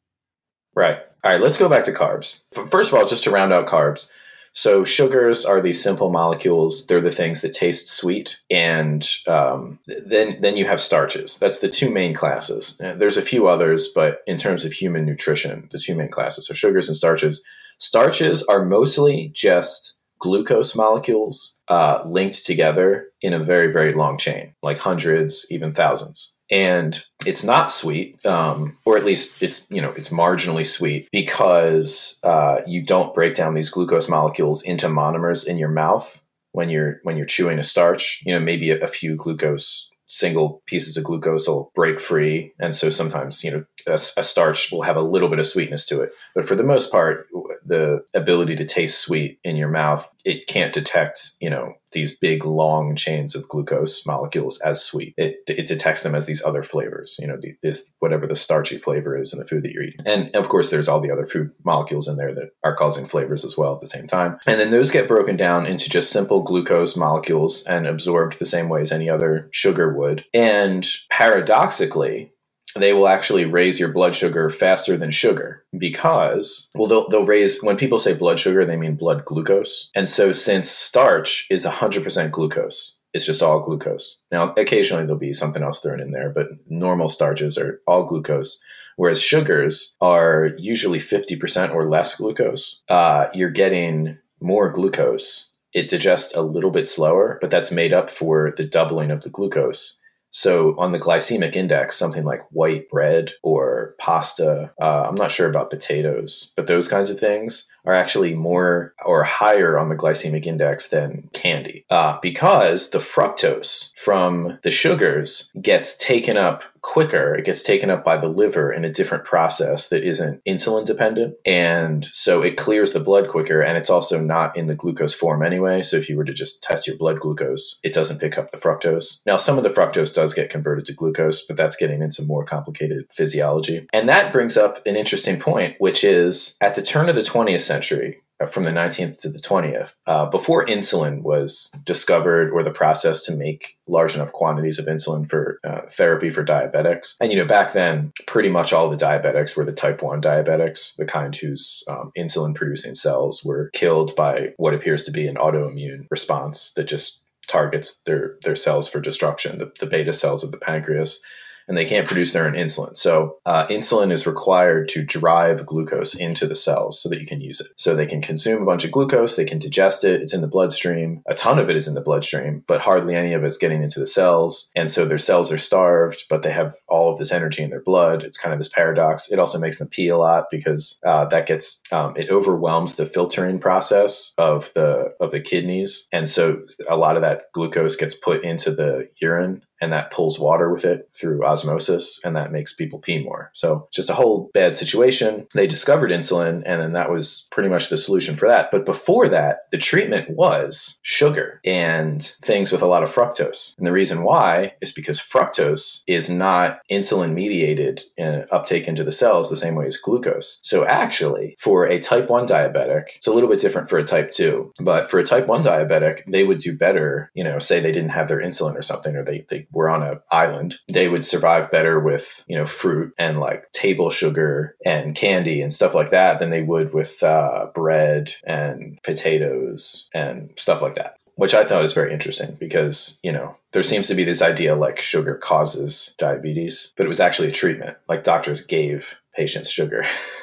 Right. All right, let's go back to carbs. First of all, just to round out carbs, so sugars are these simple molecules. They're the things that taste sweet, and um, then then you have starches. That's the two main classes. There's a few others, but in terms of human nutrition, the two main classes are sugars and starches. Starches are mostly just glucose molecules uh, linked together in a very very long chain, like hundreds, even thousands and it's not sweet, um, or at least it's you know it's marginally sweet because uh, you don't break down these glucose molecules into monomers in your mouth when you're when you're chewing a starch. You know maybe a, a few glucose single pieces of glucose will break free, and so sometimes you know a, a starch will have a little bit of sweetness to it. But for the most part, the ability to taste sweet in your mouth it can't detect you know these big long chains of glucose molecules as sweet. It, it detects them as these other flavors, you know, the, this whatever the starchy flavor is in the food that you're eating. And of course, there's all the other food molecules in there that are causing flavors as well at the same time. And then those get broken down into just simple glucose molecules and absorbed the same way as any other sugar would. And paradoxically, they will actually raise your blood sugar faster than sugar because well they'll, they'll raise when people say blood sugar they mean blood glucose. And so since starch is 100% glucose it's just all glucose. Now occasionally there'll be something else thrown in there but normal starches are all glucose whereas sugars are usually 50% or less glucose. Uh, you're getting more glucose. It digests a little bit slower but that's made up for the doubling of the glucose So on the glycemic index, something like white bread or pasta, uh, I'm not sure about potatoes, but those kinds of things are actually more or higher on the glycemic index than candy uh, because the fructose from the sugars gets taken up quicker. It gets taken up by the liver in a different process that isn't insulin dependent. And so it clears the blood quicker. And it's also not in the glucose form anyway. So if you were to just test your blood glucose, it doesn't pick up the fructose. Now, some of the fructose does get converted to glucose, but that's getting into more complicated physiology. And that brings up an interesting point, which is at the turn of the 20th century, uh, from the 19th to the 20th, uh, before insulin was discovered or the process to make large enough quantities of insulin for uh, therapy for diabetics. And, you know, back then, pretty much all the diabetics were the type 1 diabetics, the kind whose um, insulin producing cells were killed by what appears to be an autoimmune response that just targets their, their cells for destruction, the, the beta cells of the pancreas and they can't produce their own insulin. So, uh, insulin is required to drive glucose into the cells so that you can use it. So, they can consume a bunch of glucose, they can digest it, it's in the bloodstream. A ton of it is in the bloodstream, but hardly any of it's getting into the cells. And so, their cells are starved, but they have all of this energy in their blood. It's kind of this paradox. It also makes them pee a lot because uh, that gets um, it overwhelms the filtering process of the of the kidneys, and so a lot of that glucose gets put into the urine and that pulls water with it through osmosis and that makes people pee more. So just a whole bad situation. They discovered insulin and then that was pretty much the solution for that. But before that, the treatment was sugar and things with a lot of fructose. And the reason why is because fructose is not insulin mediated in uptake into the cells the same way as glucose. So actually, for a type 1 diabetic, it's a little bit different for a type 2, but for a type 1 diabetic, they would do better, you know, say they didn't have their insulin or something or they, they were on an island, they would survive better with, you know, fruit and like table sugar and candy and stuff like that than they would with uh, bread and potatoes and stuff like that which I thought was very interesting because, you know, there seems to be this idea like sugar causes diabetes, but it was actually a treatment. Like doctors gave patients sugar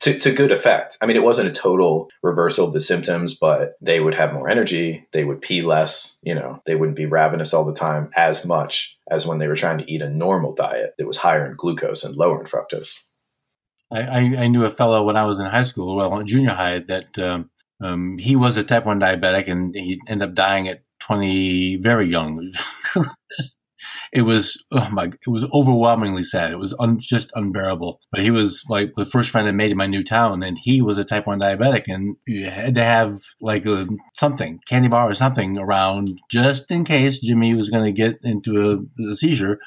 to, to good effect. I mean, it wasn't a total reversal of the symptoms, but they would have more energy. They would pee less. You know, they wouldn't be ravenous all the time as much as when they were trying to eat a normal diet that was higher in glucose and lower in fructose. I, I, knew a fellow when I was in high school, well, junior high, that um, um, he was a type 1 diabetic and he ended up dying at 20, very young. it was oh my it was overwhelmingly sad it was un, just unbearable but he was like the first friend i made in my new town and he was a type 1 diabetic and you had to have like a, something candy bar or something around just in case jimmy was going to get into a, a seizure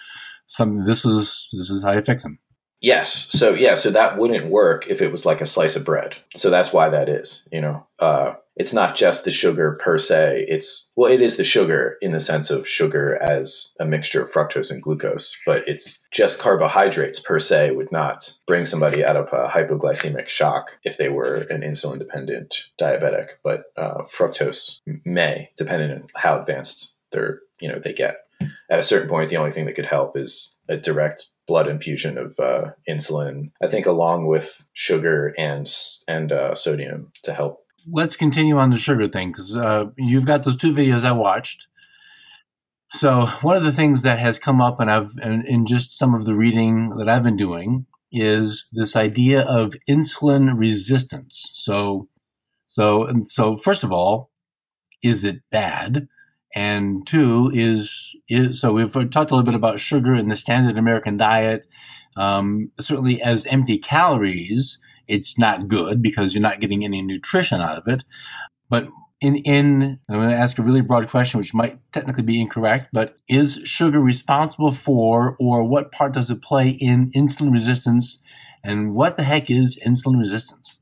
something this is this is how you fix him Yes. So yeah, so that wouldn't work if it was like a slice of bread. So that's why that is, you know. Uh, it's not just the sugar per se. It's well, it is the sugar in the sense of sugar as a mixture of fructose and glucose, but it's just carbohydrates per se would not bring somebody out of a hypoglycemic shock if they were an insulin dependent diabetic. But uh, fructose may, depending on how advanced they're you know they get. At a certain point, the only thing that could help is a direct blood infusion of uh, insulin. I think along with sugar and and uh, sodium to help. Let's continue on the sugar thing because uh, you've got those two videos I watched. So one of the things that has come up, and I've in, in just some of the reading that I've been doing, is this idea of insulin resistance. So, so and so. First of all, is it bad? And two is, is so we've talked a little bit about sugar in the standard American diet. Um, certainly, as empty calories, it's not good because you're not getting any nutrition out of it. But in in I'm going to ask a really broad question, which might technically be incorrect, but is sugar responsible for, or what part does it play in insulin resistance? And what the heck is insulin resistance?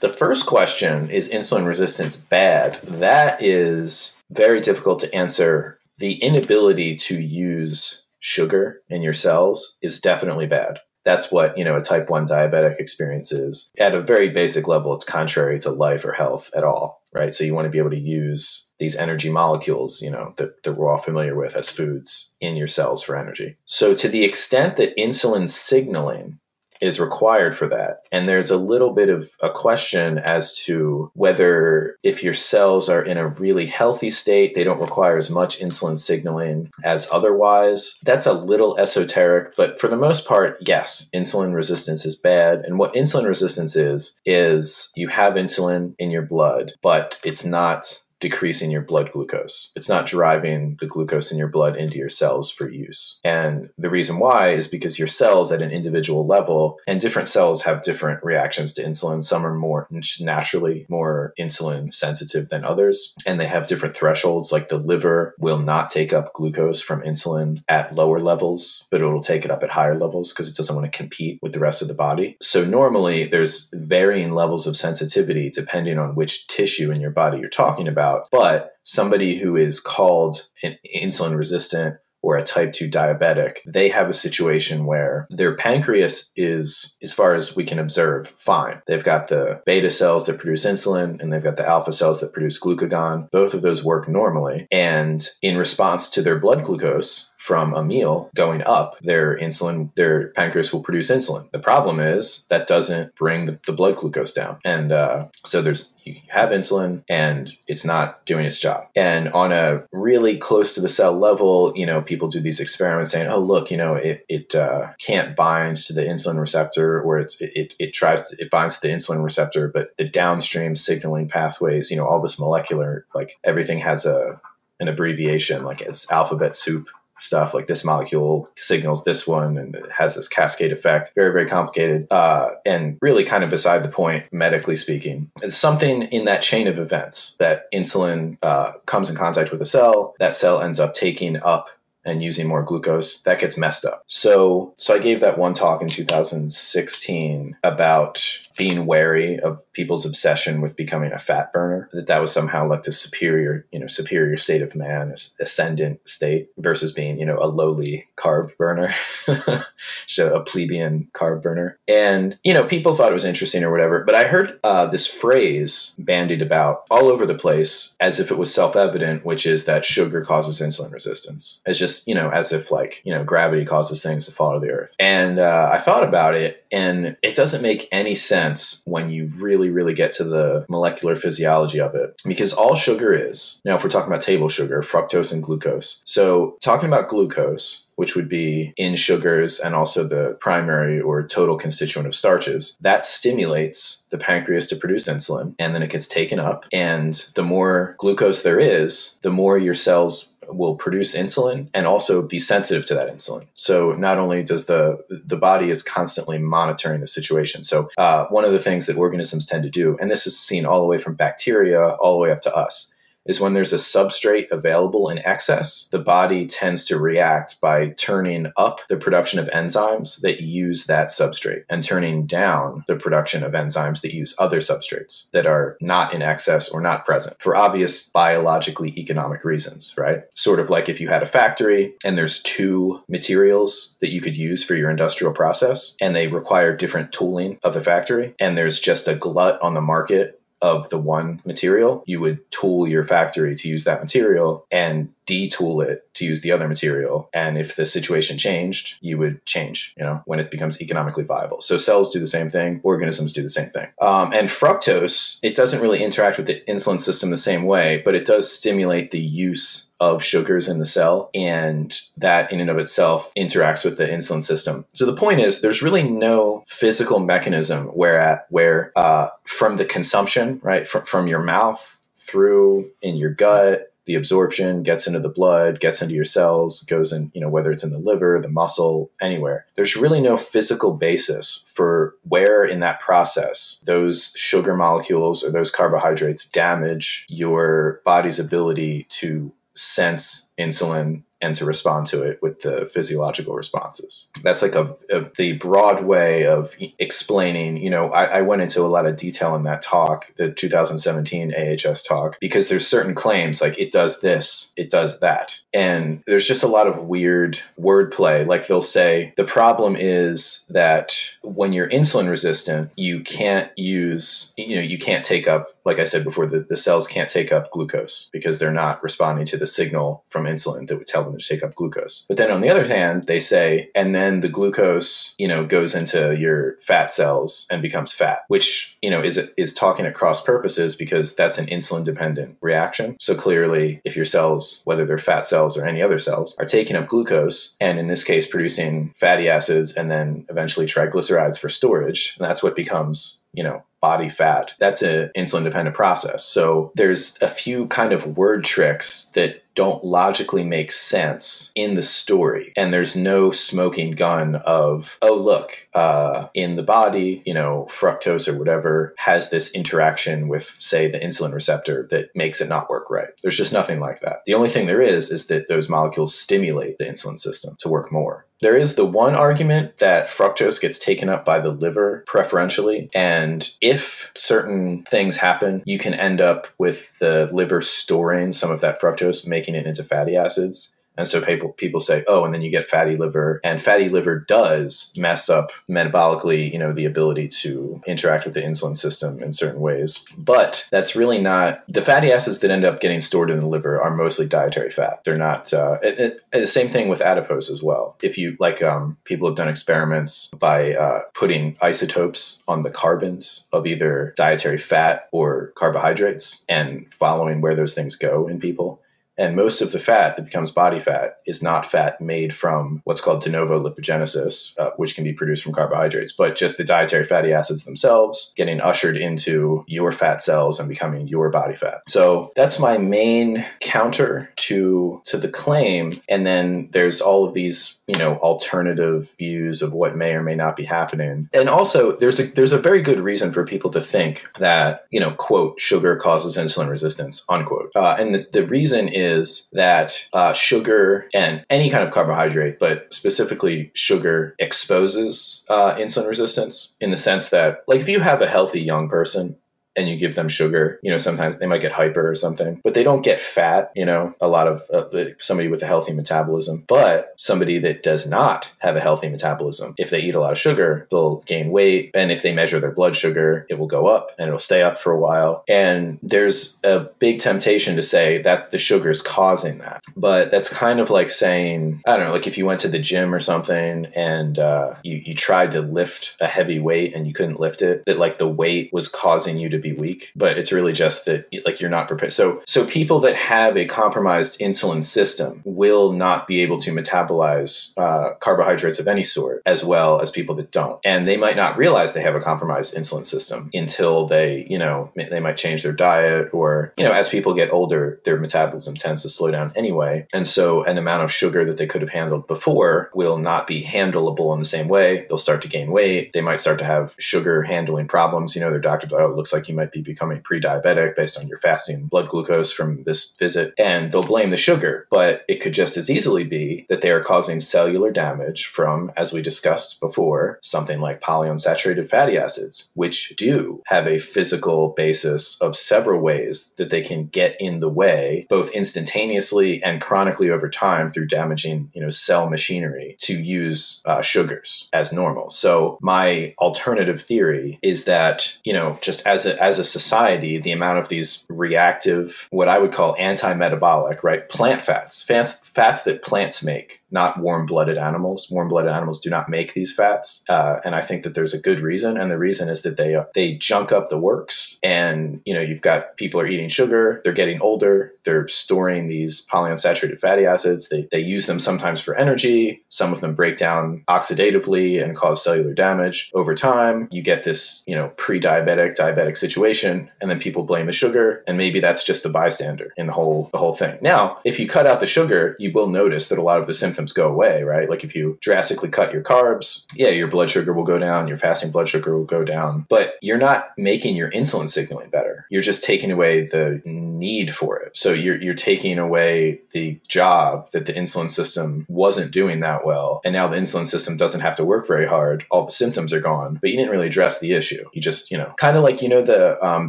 The first question is insulin resistance bad? That is very difficult to answer. The inability to use sugar in your cells is definitely bad. That's what, you know, a type 1 diabetic experiences. At a very basic level, it's contrary to life or health at all, right? So you want to be able to use these energy molecules, you know, that, that we're all familiar with as foods in your cells for energy. So to the extent that insulin signaling is required for that. And there's a little bit of a question as to whether if your cells are in a really healthy state, they don't require as much insulin signaling as otherwise. That's a little esoteric, but for the most part, yes, insulin resistance is bad. And what insulin resistance is, is you have insulin in your blood, but it's not decreasing your blood glucose. It's not driving the glucose in your blood into your cells for use. And the reason why is because your cells at an individual level and different cells have different reactions to insulin. Some are more naturally more insulin sensitive than others, and they have different thresholds. Like the liver will not take up glucose from insulin at lower levels, but it'll take it up at higher levels because it doesn't want to compete with the rest of the body. So normally there's varying levels of sensitivity depending on which tissue in your body you're talking about about. But somebody who is called an insulin resistant or a type 2 diabetic, they have a situation where their pancreas is, as far as we can observe, fine. They've got the beta cells that produce insulin and they've got the alpha cells that produce glucagon. Both of those work normally. And in response to their blood glucose, from a meal going up, their insulin, their pancreas will produce insulin. The problem is that doesn't bring the, the blood glucose down. And uh, so there's, you have insulin and it's not doing its job. And on a really close to the cell level, you know, people do these experiments saying, oh, look, you know, it, it uh, can't bind to the insulin receptor or it's, it, it, it tries to, it binds to the insulin receptor, but the downstream signaling pathways, you know, all this molecular, like everything has a, an abbreviation like it's alphabet soup stuff like this molecule signals this one and it has this cascade effect. Very very complicated uh, and really kind of beside the point medically speaking it's something in that chain of events that insulin uh, comes in contact with a cell. That cell ends up taking up and using more glucose, that gets messed up. So, so I gave that one talk in 2016 about being wary of people's obsession with becoming a fat burner. That that was somehow like the superior, you know, superior state of man, ascendant state, versus being, you know, a lowly carb burner, so a plebeian carb burner. And you know, people thought it was interesting or whatever. But I heard uh, this phrase bandied about all over the place as if it was self-evident, which is that sugar causes insulin resistance. It's just you know as if like you know gravity causes things to fall to the earth and uh, i thought about it and it doesn't make any sense when you really really get to the molecular physiology of it because all sugar is now if we're talking about table sugar fructose and glucose so talking about glucose which would be in sugars and also the primary or total constituent of starches, that stimulates the pancreas to produce insulin and then it gets taken up. And the more glucose there is, the more your cells will produce insulin and also be sensitive to that insulin. So not only does the the body is constantly monitoring the situation. So uh, one of the things that organisms tend to do, and this is seen all the way from bacteria all the way up to us, is when there's a substrate available in excess, the body tends to react by turning up the production of enzymes that use that substrate and turning down the production of enzymes that use other substrates that are not in excess or not present for obvious biologically economic reasons, right? Sort of like if you had a factory and there's two materials that you could use for your industrial process and they require different tooling of the factory and there's just a glut on the market of the one material, you would tool your factory to use that material and detool it to use the other material. And if the situation changed, you would change, you know, when it becomes economically viable. So cells do the same thing, organisms do the same thing. Um, and fructose, it doesn't really interact with the insulin system the same way, but it does stimulate the use of sugars in the cell, and that in and of itself interacts with the insulin system. So the point is, there's really no physical mechanism where at where uh, from the consumption, right, from, from your mouth through in your gut the absorption gets into the blood, gets into your cells, goes in, you know, whether it's in the liver, the muscle, anywhere. There's really no physical basis for where in that process those sugar molecules or those carbohydrates damage your body's ability to sense insulin and to respond to it with the physiological responses. That's like a, a the broad way of explaining. You know, I, I, went into a lot of detail in that talk, the 2017 AHS talk, because there's certain claims like it does this, it does that, and there's just a lot of weird wordplay. Like they'll say the problem is that when you're insulin resistant, you can't use, you know, you can't take up, like I said before, the, the cells can't take up glucose because they're not responding to the signal from insulin that would tell them to take up glucose. But then on the other hand, they say, and then the glucose, you know, goes into your fat cells and becomes fat, which, you know, is is talking at cross purposes because that's an insulin dependent reaction. So clearly, if your cells, whether they're fat cells or any other cells, are taking up glucose and in this case producing fatty acids and then eventually triglycerides for storage, and that's what becomes you know body fat. That's an insulin dependent process. So there's a few kind of word tricks that don't logically make sense in the story. And there's no smoking gun of, oh, look, uh, in the body, you know, fructose or whatever has this interaction with, say, the insulin receptor that makes it not work right. There's just nothing like that. The only thing there is is that those molecules stimulate the insulin system to work more. There is the one argument that fructose gets taken up by the liver preferentially. And if certain things happen, you can end up with the liver storing some of that fructose, making it into fatty acids. And so people people say, oh, and then you get fatty liver, and fatty liver does mess up metabolically, you know, the ability to interact with the insulin system in certain ways. But that's really not the fatty acids that end up getting stored in the liver are mostly dietary fat. They're not. Uh, it, it, the same thing with adipose as well. If you like, um, people have done experiments by uh, putting isotopes on the carbons of either dietary fat or carbohydrates and following where those things go in people and most of the fat that becomes body fat is not fat made from what's called de novo lipogenesis, uh, which can be produced from carbohydrates, but just the dietary fatty acids themselves getting ushered into your fat cells and becoming your body fat. So that's my main counter to to the claim. And then there's all of these, you know, alternative views of what may or may not be happening. And also there's a there's a very good reason for people to think that, you know, quote, sugar causes insulin resistance, unquote. Uh, and this, the reason is that uh, sugar and any kind of carbohydrate, but specifically sugar, exposes uh, insulin resistance in the sense that, like, if you have a healthy young person and you give them sugar, you know, sometimes they might get hyper or something, but they don't get fat, you know, a lot of uh, somebody with a healthy metabolism. But somebody that does not have a healthy metabolism, if they eat a lot of sugar, they'll gain weight. And if they measure their blood sugar, it will go up and it'll stay up for a while. And there's a big temptation to say that the sugar is causing that. But that's kind of like saying, I don't know, like if you went to the gym or something and uh, you, you tried to lift a heavy weight and you couldn't lift it, that like the weight was causing you to be weak, but it's really just that like you're not prepared. So so people that have a compromised insulin system will not be able to metabolize uh, carbohydrates of any sort as well as people that don't, and they might not realize they have a compromised insulin system until they you know they might change their diet or you know as people get older their metabolism tends to slow down anyway, and so an amount of sugar that they could have handled before will not be handleable in the same way. They'll start to gain weight. They might start to have sugar handling problems. You know, their doctor, oh, it looks like you might be becoming pre diabetic based on your fasting blood glucose from this visit. And they'll blame the sugar, but it could just as easily be that they are causing cellular damage from, as we discussed before, something like polyunsaturated fatty acids, which do have a physical basis of several ways that they can get in the way, both instantaneously and chronically over time through damaging, you know, cell machinery to use uh, sugars as normal. So my alternative theory is that, you know, just as a, as a society, the amount of these reactive, what I would call anti metabolic, right? Plant fats, fats, fats that plants make, not warm blooded animals. Warm blooded animals do not make these fats. Uh, and I think that there's a good reason. And the reason is that they, uh, they junk up the works. And, you know, you've got people are eating sugar, they're getting older, they're storing these polyunsaturated fatty acids. They, they use them sometimes for energy. Some of them break down oxidatively and cause cellular damage over time. You get this, you know, pre diabetic, diabetic situation, and then people blame the sugar. And maybe that's just a bystander in the whole, the whole thing. Now, if you cut out the sugar, you will notice that a lot of the symptoms go away, right? Like if you drastically cut your carbs, yeah, your blood sugar will go down, your fasting blood sugar will go down, but you're not making your insulin signaling better. You're just taking away the need for it. So you're, you're taking away the job that the insulin system wasn't doing that well. And now the insulin system doesn't have to work very hard. All the symptoms are gone, but you didn't really address the issue. You just, you know, kind of like, you know, the, um,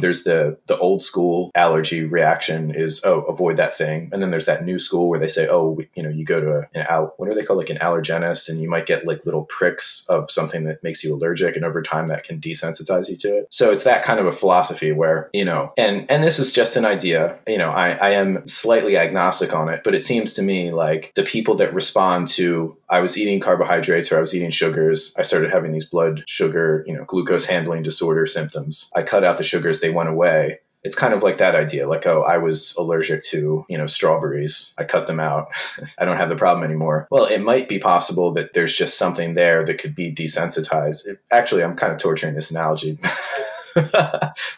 there's the, the old school allergy reaction is, oh, avoid that thing. And then there's that new school where they say, oh, you know, you go to an al- what are they called? Like an allergenist and you might get like little pricks of something that makes you allergic and over time that can desensitize you to it. So it's that kind of a philosophy where you know and and this is just an idea. You know i i am slightly agnostic on it but it seems to me like the people that respond to i was eating carbohydrates or i was eating sugars i started having these blood sugar you know glucose handling disorder symptoms. I cut out the sugars they went away. It's kind of like that idea like oh i was allergic to you know strawberries. I cut them out. I don't have the problem anymore. Well it might be possible that there's just something there that could be desensitized. It, actually i'm kind of torturing this analogy.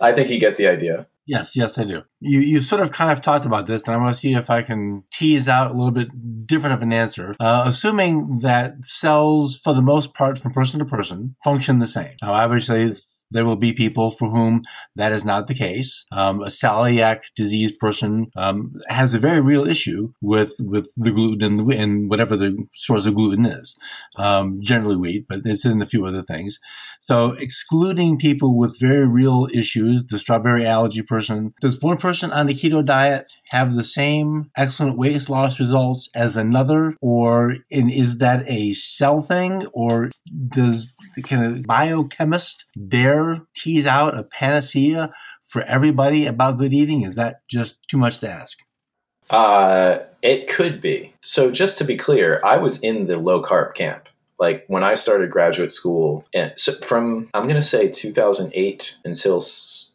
I think you get the idea. Yes, yes, I do. You you sort of kind of talked about this, and I want to see if I can tease out a little bit different of an answer. Uh, assuming that cells, for the most part, from person to person, function the same. Now, obviously, there will be people for whom that is not the case. Um, a celiac disease person um, has a very real issue with with the gluten and, and whatever the source of gluten is. Um, generally wheat, but it's in a few other things. So excluding people with very real issues, the strawberry allergy person, does one person on the keto diet have the same excellent weight loss results as another, or is that a cell thing, or does can a biochemist dare tease out a panacea for everybody about good eating? Is that just too much to ask? Uh, it could be. So just to be clear, I was in the low carb camp. Like when I started graduate school, and so from I'm going to say 2008 until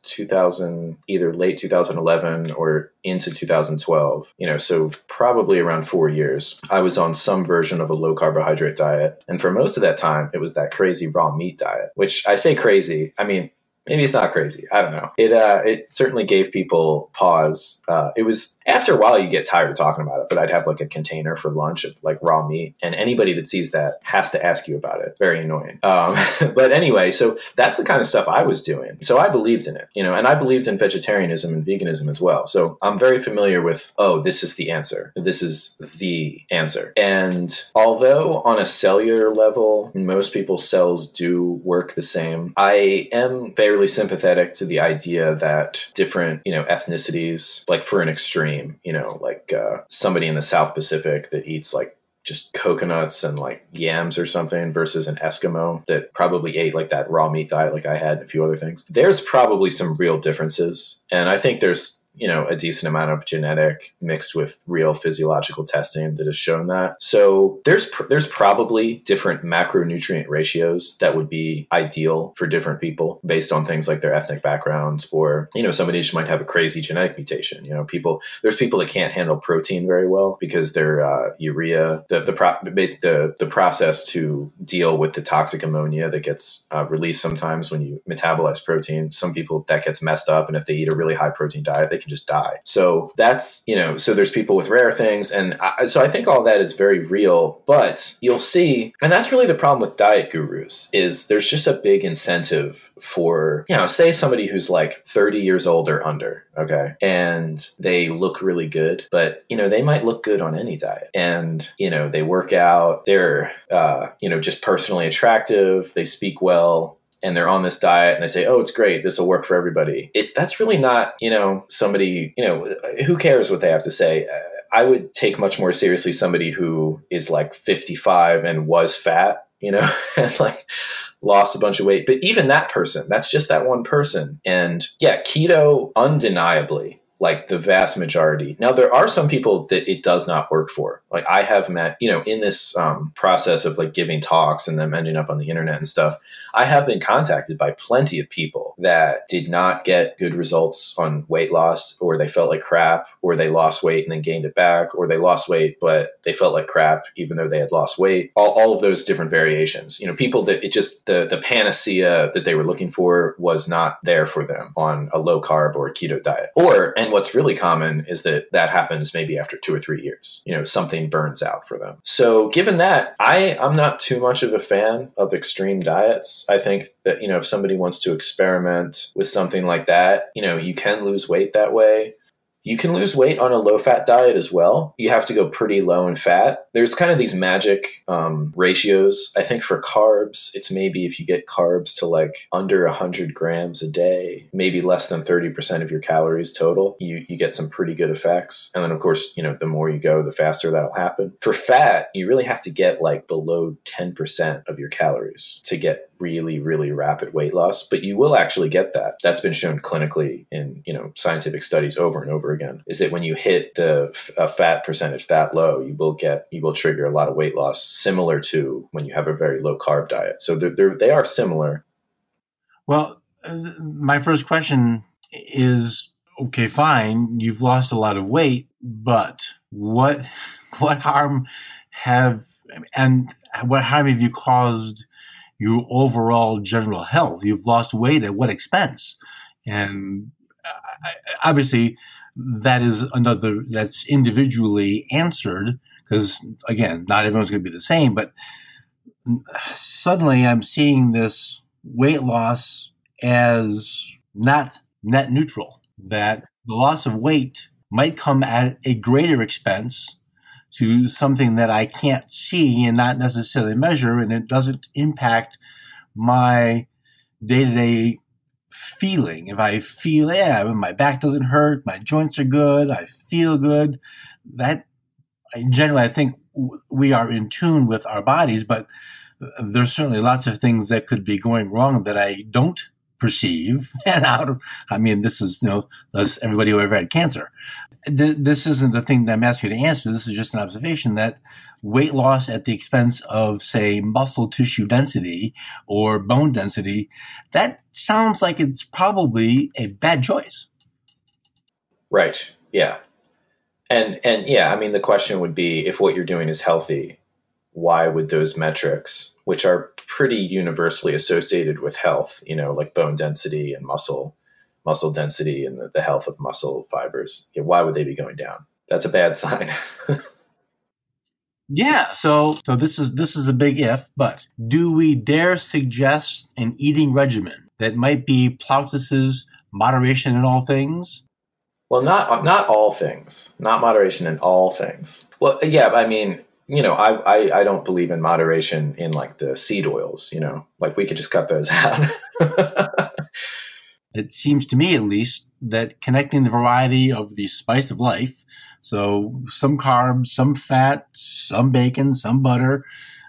2000 either late 2011 or into 2012 you know so probably around four years i was on some version of a low carbohydrate diet. And for most of that time it was that crazy raw meat diet which i say crazy i mean maybe it's not crazy. I don't know. It uh, it certainly gave people pause. Uh, it was after a while you get tired of talking about it, but I'd have like a container for lunch of like raw meat, and anybody that sees that has to ask you about it. Very annoying. Um, but anyway, so that's the kind of stuff I was doing. So I believed in it, you know, and I believed in vegetarianism and veganism as well. So I'm very familiar with. Oh, this is the answer. This is the answer. And although on a cellular level, most people's cells do work the same, I am very fairly sympathetic to the idea that different, you know, ethnicities, like for an extreme, you know, like uh, somebody in the South Pacific that eats like just coconuts and like yams or something versus an Eskimo that probably ate like that raw meat diet like I had and a few other things. There's probably some real differences. And I think there's you know a decent amount of genetic mixed with real physiological testing that has shown that. So there's pr- there's probably different macronutrient ratios that would be ideal for different people based on things like their ethnic backgrounds or you know somebody just might have a crazy genetic mutation. You know people there's people that can't handle protein very well because their uh, urea the the, pro- the the process to deal with the toxic ammonia that gets uh, released sometimes when you metabolize protein. Some people that gets messed up and if they eat a really high protein diet they can just die. So that's, you know, so there's people with rare things. And I, so I think all that is very real, but you'll see, and that's really the problem with diet gurus is there's just a big incentive for, you know, say somebody who's like 30 years old or under, okay, and they look really good, but, you know, they might look good on any diet. And, you know, they work out, they're, uh, you know, just personally attractive, they speak well, and they're on this diet and they say, "Oh, it's great. This will work for everybody." It's that's really not, you know, somebody, you know, who cares what they have to say. I would take much more seriously somebody who is like 55 and was fat, you know, and like lost a bunch of weight. But even that person, that's just that one person. And yeah, keto undeniably like the vast majority. Now, there are some people that it does not work for. Like I have met, you know, in this um, process of like giving talks and them ending up on the internet and stuff, I have been contacted by plenty of people that did not get good results on weight loss, or they felt like crap, or they lost weight and then gained it back, or they lost weight but they felt like crap even though they had lost weight. All, all of those different variations. You know, people that it just the the panacea that they were looking for was not there for them on a low carb or keto diet. Or and what's really common is that that happens maybe after two or three years. You know, something burns out for them. So given that, I I'm not too much of a fan of extreme diets. I think that, you know, if somebody wants to experiment with something like that, you know, you can lose weight that way. You can lose weight on a low fat diet as well. You have to go pretty low in fat. There's kind of these magic um, ratios. I think for carbs, it's maybe if you get carbs to like under 100 grams a day, maybe less than 30% of your calories total, you, you get some pretty good effects. And then, of course, you know, the more you go, the faster that'll happen. For fat, you really have to get like below 10% of your calories to get really really rapid weight loss but you will actually get that that's been shown clinically in you know scientific studies over and over again is that when you hit the a fat percentage that low you will get you will trigger a lot of weight loss similar to when you have a very low carb diet so they're, they're they are similar well uh, my first question is okay fine you've lost a lot of weight but what what harm have and what harm have you caused your overall general health. You've lost weight at what expense? And uh, obviously, that is another that's individually answered because again, not everyone's going to be the same. But suddenly, I'm seeing this weight loss as not net neutral. That the loss of weight might come at a greater expense to something that I can't see and not necessarily measure, and it doesn't impact my day to day feeling. If I feel, yeah, my back doesn't hurt, my joints are good, I feel good, that generally I think we are in tune with our bodies, but there's certainly lots of things that could be going wrong that I don't perceive and out of i mean this is you know everybody who ever had cancer this isn't the thing that I'm asking you to answer. This is just an observation that weight loss at the expense of, say, muscle tissue density or bone density, that sounds like it's probably a bad choice. Right. Yeah. And and yeah, I mean the question would be if what you're doing is healthy, why would those metrics, which are pretty universally associated with health, you know, like bone density and muscle muscle density and the, the health of muscle fibers. Yeah, why would they be going down? That's a bad sign. yeah, so so this is this is a big if, but do we dare suggest an eating regimen that might be Plautus's moderation in all things? Well, not not all things, not moderation in all things. Well, yeah, I mean, you know, I, I, I don't believe in moderation in like the seed oils. You know, like we could just cut those out. it seems to me at least that connecting the variety of the spice of life so some carbs some fat some bacon some butter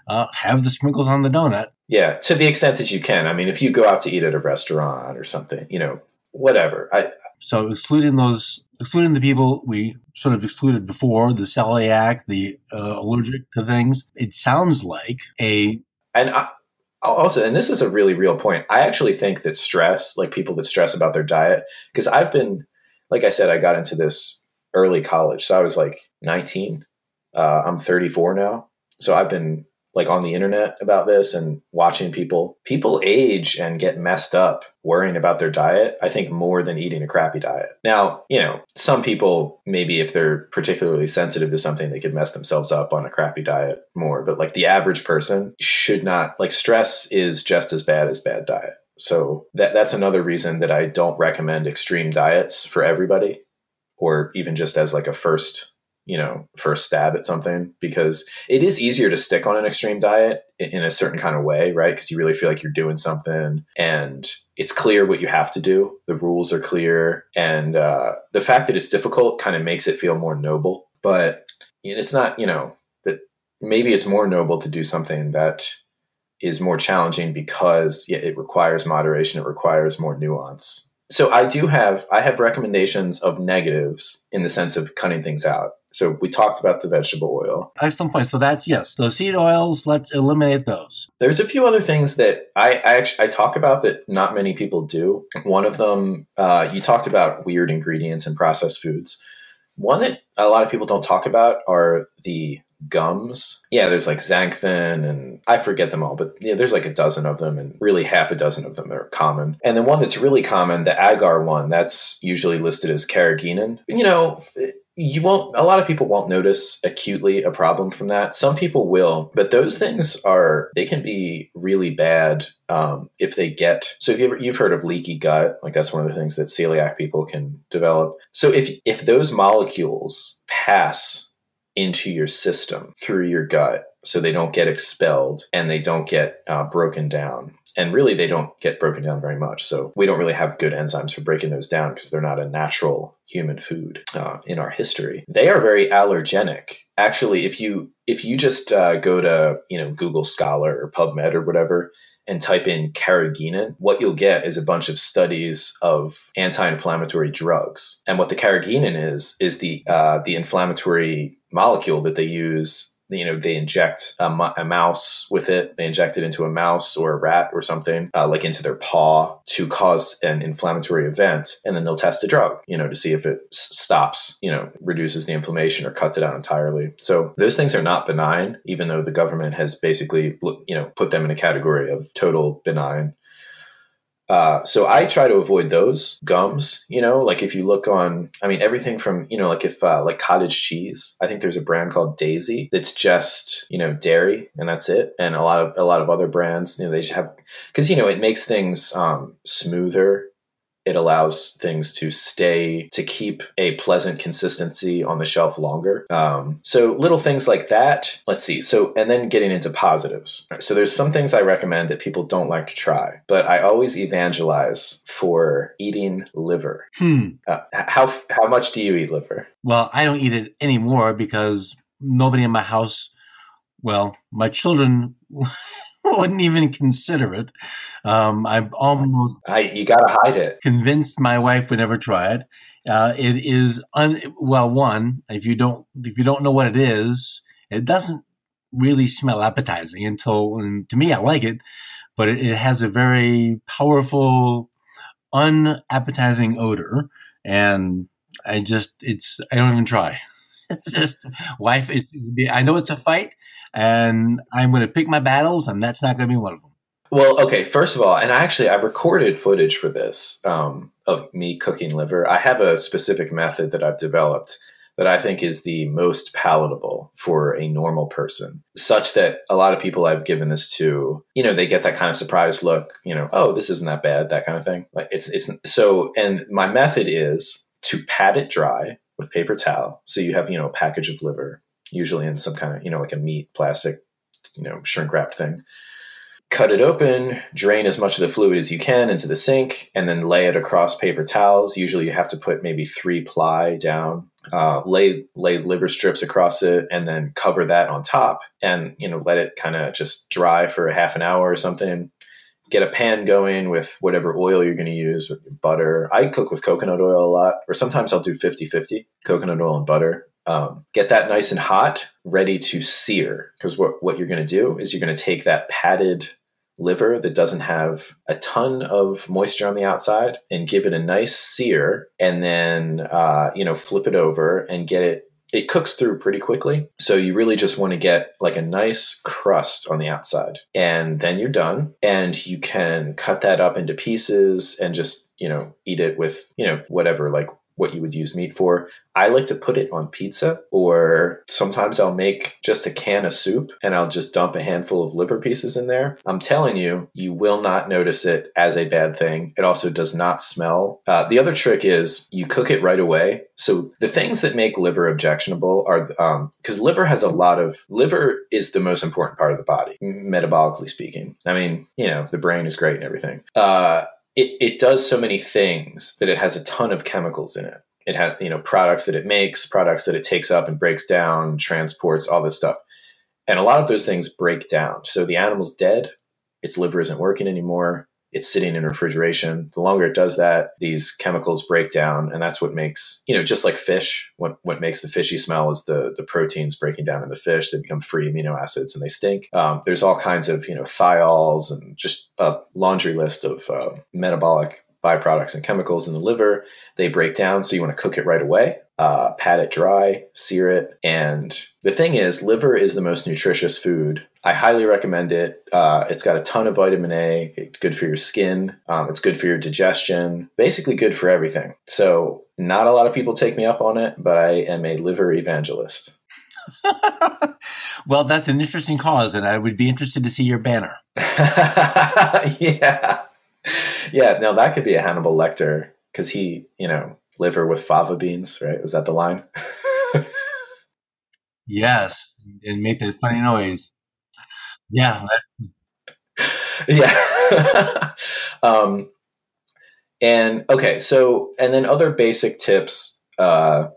uh, have the sprinkles on the donut yeah to the extent that you can i mean if you go out to eat at a restaurant or something you know whatever. I so excluding those excluding the people we sort of excluded before the celiac the uh, allergic to things it sounds like a and I, also and this is a really real point. I actually think that stress like people that stress about their diet because i've been like i said i got into this early college. So i was like 19 uh, i'm 34 now. So i've been like on the internet about this and watching people people age and get messed up worrying about their diet i think more than eating a crappy diet. Now you know some people maybe if they're particularly sensitive to something they could mess themselves up on a crappy diet more. But like the average person should not like stress is just as bad as bad diet. So that that's another reason that i don't recommend extreme diets for everybody or even just as like a first you know first stab at something because it is easier to stick on an extreme diet in a certain kind of way right? Because you really feel like you're doing something and it's clear what you have to do. The rules are clear and uh, the fact that it's difficult kind of makes it feel more noble but it's not you know that maybe it's more noble to do something that is more challenging because it requires moderation it requires more nuance so i do have i have recommendations of negatives in the sense of cutting things out so we talked about the vegetable oil. Excellent point. So that's yes, those seed oils. Let's eliminate those. There's a few other things that I, I actually I talk about that not many people do. One of them, uh, you talked about weird ingredients in processed foods. One that a lot of people don't talk about are the gums. Yeah, there's like xanthan and I forget them all, but yeah, there's like a dozen of them and really half a dozen of them are common. And the one that's really common, the agar one, that's usually listed as carrageenan. You know, you won't a lot of people won't notice acutely a problem from that some people will but those things are they can be really bad um, if they get so if you ever, you've heard of leaky gut like that's one of the things that celiac people can develop so if if those molecules pass into your system through your gut so they don't get expelled and they don't get uh, broken down. And really they don't get broken down very much. So we don't really have good enzymes for breaking those down because they're not a natural human food uh, in our history. They are very allergenic. Actually if you if you just uh, go to you know google scholar or pubmed or whatever and type in carrageenan, what you'll get is a bunch of studies of anti-inflammatory drugs. And what the carrageenan is is the uh, the inflammatory molecule that they use you know they inject a, a, mouse with it. They inject it into a mouse or a rat or something uh, like into their paw to cause an inflammatory event and then they'll test a drug you know to see if it s- stops you know reduces the inflammation or cuts it out entirely. So those things are not benign even though the government has basically you know put them in a category of total benign uh, so I try to avoid those gums, you know, like if you look on, I mean, everything from, you know, like if, uh, like cottage cheese, I think there's a brand called Daisy that's just, you know, dairy and that's it. And a lot of, a lot of other brands, you know, they just have, cause, you know, it makes things, um, smoother it allows things to stay to keep a pleasant consistency on the shelf longer. Um, so little things like that let's see. So and then getting into positives. So there's some things i recommend that people don't like to try but i always evangelize for eating liver. Hmm. uh, how how much do you eat liver? Well i don't eat it anymore because nobody in my house well my children wouldn't even consider it. Um, I'm almost. I, you gotta hide it. Convinced my wife would never try it. Uh, it is un, well, one if you don't if you don't know what it is, it doesn't really smell appetizing until. And to me, I like it, but it, it has a very powerful, unappetizing odor, and I just it's I don't even try. it's just wife. It's, I know it's a fight, and I'm going to pick my battles, and that's not going to be one of them. Well, okay. First of all, and I actually I've recorded footage for this um, of me cooking liver. I have a specific method that I've developed that I think is the most palatable for a normal person, such that a lot of people I've given this to, you know, they get that kind of surprised look, you know, oh, this isn't that bad, that kind of thing. Like it's it's so. And my method is to pat it dry with paper towel. So you have, you know, a package of liver, usually in some kind of, you know, like a meat plastic, you know, shrink wrapped thing. Cut it open, drain as much of the fluid as you can into the sink, and then lay it across paper towels. Usually you have to put maybe three ply down, uh, lay lay liver strips across it, and then cover that on top, and you know let it kind of just dry for a half an hour or something get a pan going with whatever oil you're going to use butter i cook with coconut oil a lot or sometimes i'll do 50-50 coconut oil and butter um, get that nice and hot ready to sear because what, what you're going to do is you're going to take that padded liver that doesn't have a ton of moisture on the outside and give it a nice sear and then uh, you know flip it over and get it it cooks through pretty quickly. So you really just want to get like a nice crust on the outside. And then you're done. And you can cut that up into pieces and just, you know, eat it with, you know, whatever, like what you would use meat for. I like to put it on pizza, or sometimes I'll make just a can of soup and I'll just dump a handful of liver pieces in there. I'm telling you, you will not notice it as a bad thing. It also does not smell. Uh, the other trick is you cook it right away. So the things that make liver objectionable are because um, liver has a lot of liver is the most important part of the body, metabolically speaking. I mean, you know, the brain is great and everything. Uh, it, it does so many things that it has a ton of chemicals in it. It has, you know, products that it makes, products that it takes up and breaks down, transports, all this stuff. And a lot of those things break down. So the animal's dead, its liver isn't working anymore it's sitting in refrigeration. The longer it does that, these chemicals break down, and that's what makes you know just like fish. What what makes the fishy smell is the the proteins breaking down in the fish. They become free amino acids and they stink. Um, there's all kinds of you know thiols and just a laundry list of uh, metabolic byproducts and chemicals in the liver. They break down, so you want to cook it right away. Uh, pat it dry, sear it, and the thing is, liver is the most nutritious food I highly recommend it. Uh, it's got a ton of vitamin A. It's good for your skin. Um, it's good for your digestion. Basically, good for everything. So, not a lot of people take me up on it, but I am a liver evangelist. well, that's an interesting cause, and I would be interested to see your banner. yeah, yeah. Now that could be a Hannibal Lecter because he, you know, liver with fava beans, right? Was that the line? yes, and make that funny noise. Yeah. yeah. um, and okay, so and then other basic tips, uh,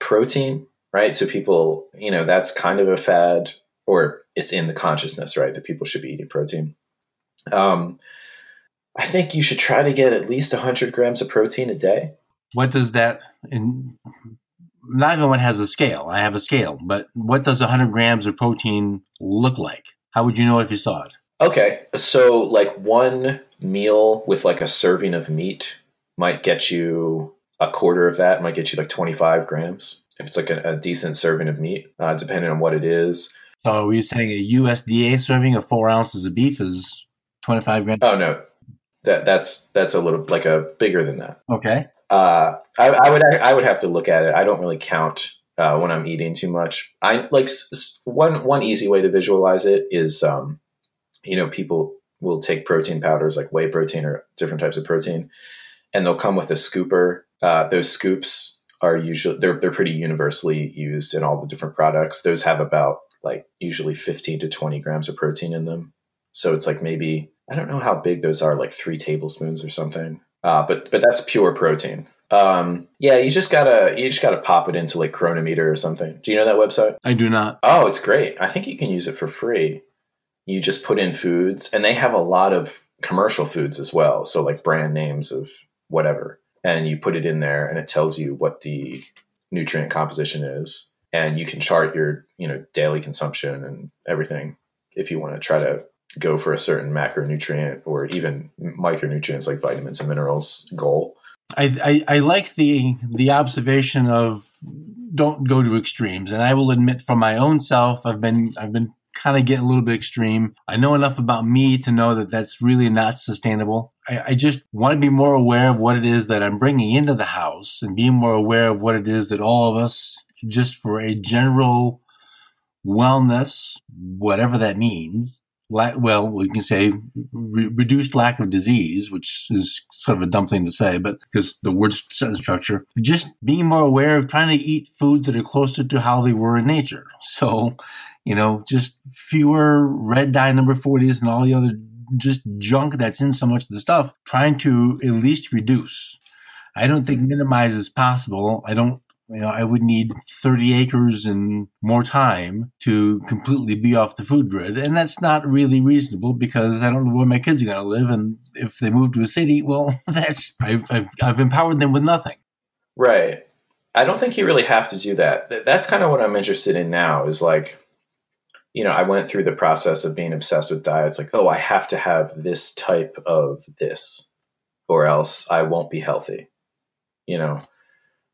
protein, right? So people, you know, that's kind of a fad, or it's in the consciousness, right? That people should be eating protein. Um, I think you should try to get at least 100 grams of protein a day. What does that? In, not everyone has a scale. I have a scale, but what does 100 grams of protein look like? How would you know if you saw it? Okay, so like one meal with like a serving of meat might get you a quarter of that. Might get you like twenty five grams if it's like a, a decent serving of meat, uh, depending on what it is. So, are you saying a USDA serving of four ounces of beef is twenty five grams? Oh no, that that's that's a little like a bigger than that. Okay. Uh, I, I would I would have to look at it. I don't really count uh, when I'm eating too much. I like one one easy way to visualize it is, um, you know, people will take protein powders like whey protein or different types of protein, and they'll come with a scooper. Uh, those scoops are usually they're they're pretty universally used in all the different products. Those have about like usually 15 to 20 grams of protein in them. So it's like maybe I don't know how big those are, like three tablespoons or something. Uh, but but that's pure protein. Um, yeah, you just gotta you just gotta pop it into like Cronometer or something. Do you know that website? I do not. Oh, it's great. I think you can use it for free. You just put in foods, and they have a lot of commercial foods as well. So like brand names of whatever, and you put it in there, and it tells you what the nutrient composition is, and you can chart your you know daily consumption and everything if you want to try to go for a certain macronutrient or even micronutrients like vitamins and minerals goal I, I, I like the the observation of don't go to extremes, and I will admit for my own self, I've been I've been kind of getting a little bit extreme. I know enough about me to know that that's really not sustainable. I, I just want to be more aware of what it is that I'm bringing into the house, and being more aware of what it is that all of us, just for a general wellness, whatever that means, well, we can say re- reduced lack of disease, which is sort of a dumb thing to say, but because the word sentence structure, just being more aware of trying to eat foods that are closer to how they were in nature. So, you know, just fewer red dye number 40s and all the other just junk that's in so much of the stuff, trying to at least reduce. I don't think minimize is possible. I don't you know, I would need 30 acres and more time to completely be off the food grid. And that's not really reasonable because I don't know where my kids are going to live. And if they move to a city, well, that's, I've, I've, I've empowered them with nothing. Right. I don't think you really have to do that. That's kind of what I'm interested in now is like, you know, I went through the process of being obsessed with diets. Like, oh, I have to have this type of this or else I won't be healthy, you know?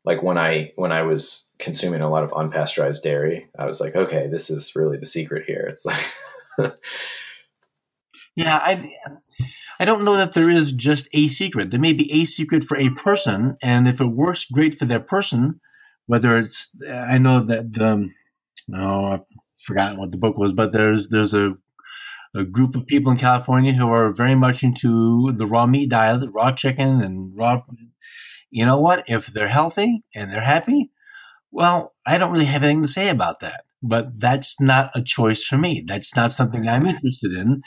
Like when I when I was consuming a lot of unpasteurized dairy, I was like, okay, this is really the secret here. It's like Yeah, I I don't know that there is just a secret. There may be a secret for a person, and if it works great for that person, whether it's I know that the um, no, I've forgotten what the book was, but there's there's a a group of people in California who are very much into the raw meat diet, raw chicken and raw you know what? If they're healthy and they're happy, well, I don't really have anything to say about that. But that's not a choice for me. That's not something I'm interested in.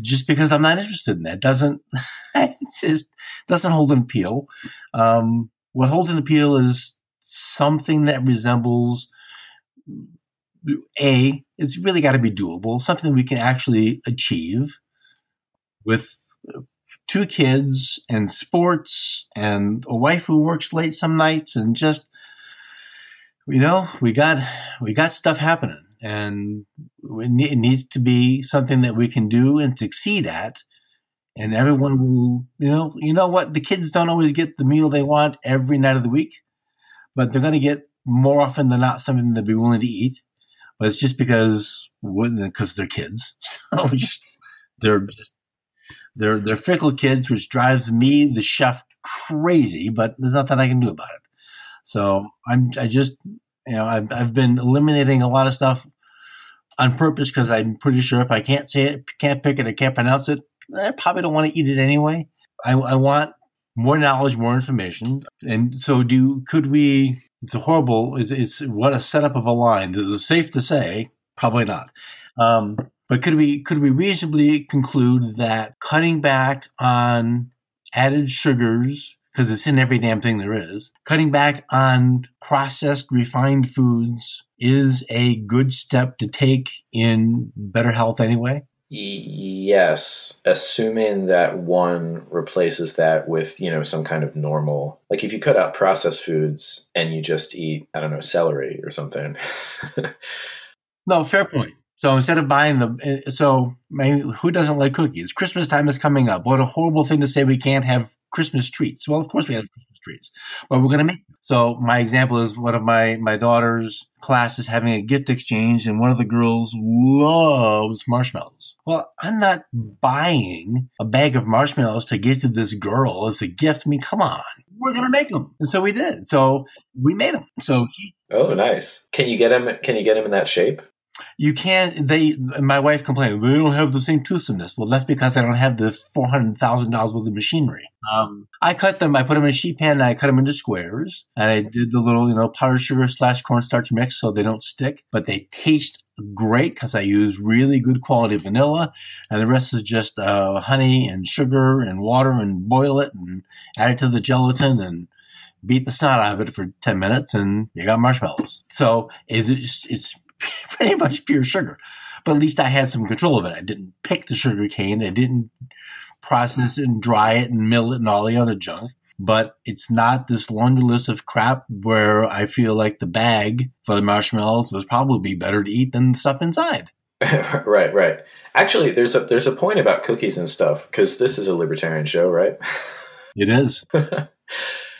Just because I'm not interested in that doesn't it just doesn't hold an appeal. Um, what holds an appeal is something that resembles a. It's really got to be doable. Something we can actually achieve with two kids and sports and a wife who works late some nights and just you know we got we got stuff happening. And it needs to be something that we can do and succeed at. And everyone will you know you know what? The kids don't always get the meal they want every night of the week but they're going to get more often than not something they'll be willing to eat. But it's just because because they're kids. So just they're just they're they're fickle kids, which drives me, the chef, crazy. But there's nothing I can do about it. So I'm I just you know I've I've been eliminating a lot of stuff on purpose because I'm pretty sure if I can't say it, can't pick it, I can't pronounce it, I probably don't want to eat it anyway. I, I want more knowledge, more information, and so do could we? It's a horrible. Is is what a setup of a line. Is it safe to say? Probably not. Um, but could we could we reasonably conclude that cutting back on added sugars because it's in every damn thing there is. Cutting back on processed refined foods is a good step to take in better health anyway. Yes, assuming that one replaces that with, you know, some kind of normal. Like if you cut out processed foods and you just eat, I don't know, celery or something. no, fair point. So instead of buying the, eh, so I who doesn't like cookies? Christmas time is coming up. What a horrible thing to say we can't have Christmas treats. Well, of course we have Christmas treats, but we're going to make. Them. So my example is one of my my daughter's class is having a gift exchange, and one of the girls loves marshmallows. Well, I'm not buying a bag of marshmallows to give to this girl as a gift. I mean, come on, we're going to make them, and so we did. So we made them. So she. Oh, nice. Can you get him? Can you get him in that shape? You can't. They. My wife complained. They don't have the same toothsomeness. Well, that's because I don't have the four hundred thousand dollars worth of machinery. Um, I cut them. I put them in a sheet pan. and I cut them into squares. And I did the little, you know, powdered sugar slash cornstarch mix so they don't stick, but they taste great because I use really good quality vanilla, and the rest is just uh, honey and sugar and water and boil it and add it to the gelatin and beat the snot out of it for 10 minutes and you got marshmallows. So is it, it's pretty much pure sugar. But at least I had some control of it. I didn't pick the sugar cane. I didn't process it and dry it and mill it and all the other junk. But it's not this laundry list of crap where I feel like the bag for the marshmallows is probably better to eat than the stuff inside. right, right. Actually, there's a there's a point about cookies and stuff because this is a libertarian show, right? It is.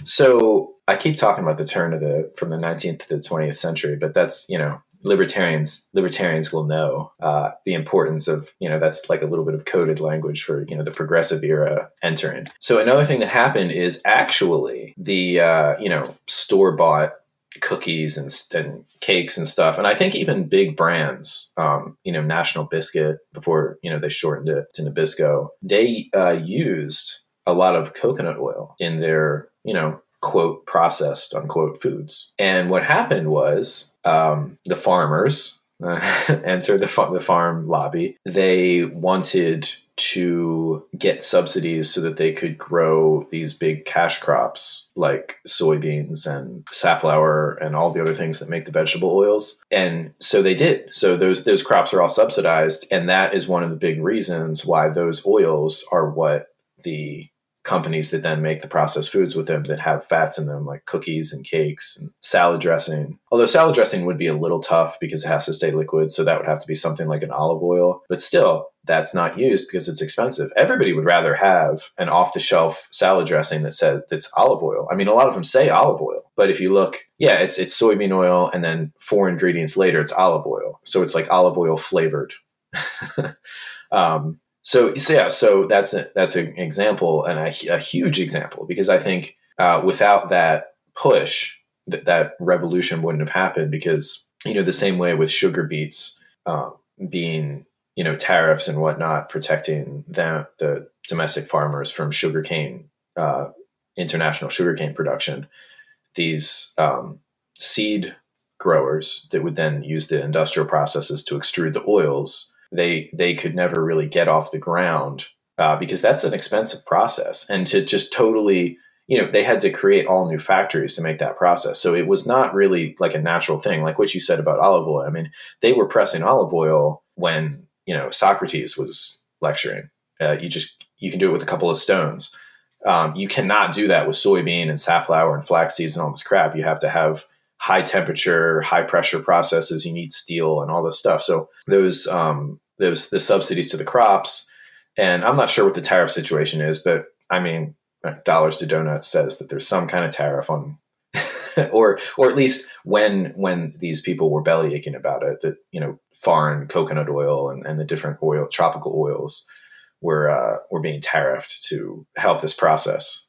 so I keep talking about the turn of the from the 19th to the 20th century, but that's you know libertarians libertarians will know uh, the importance of you know that's like a little bit of coded language for you know the progressive era entering. So another thing that happened is actually the uh, you know store bought cookies and, and cakes and stuff and i think even big brands um, you know national biscuit before you know they shortened it to nabisco they uh, used a lot of coconut oil in their you know quote processed unquote foods. And what happened was um, the farmers uh, entered the, fa- the farm lobby. They wanted to get subsidies so that they could grow these big cash crops like soybeans and safflower and all the other things that make the vegetable oils. And so they did. So those those crops are all subsidized and that is one of the big reasons why those oils are what the companies that then make the processed foods with them that have fats in them, like cookies and cakes and salad dressing. Although salad dressing would be a little tough because it has to stay liquid, so that would have to be something like an olive oil. But still, that's not used because it's expensive. Everybody would rather have an off-the-shelf salad dressing that said that's olive oil. I mean, a lot of them say olive oil, but if you look, yeah, it's it's soybean oil, and then four ingredients later, it's olive oil. So it's like olive oil flavored. um, so, so yeah, so that's a, that's an example and a, a huge example because I think uh, without that push, that that revolution wouldn't have happened because you know the same way with sugar beets uh, being you know tariffs and whatnot protecting the the domestic farmers from sugarcane uh, international sugarcane production, these um, seed growers that would then use the industrial processes to extrude the oils they they could never really get off the ground uh, because that's an expensive process, and to just totally you know they had to create all new factories to make that process. So it was not really like a natural thing like what you said about olive oil. I mean they were pressing olive oil when you know socrates was lecturing. Uh, you just you can do it with a couple of stones. Um, you cannot do that with soybean and safflower and flax seeds and all this crap. You have to have high temperature high pressure processes you need steel and all this stuff so those um, those the subsidies to the crops. And I'm not sure what the tariff situation is, but I mean, Dollars to Donuts says that there's some kind of tariff on or or at least when when these people were belly aching about it, that you know foreign coconut oil and, and the different oil tropical oils were uh, were being tariffed to help this process.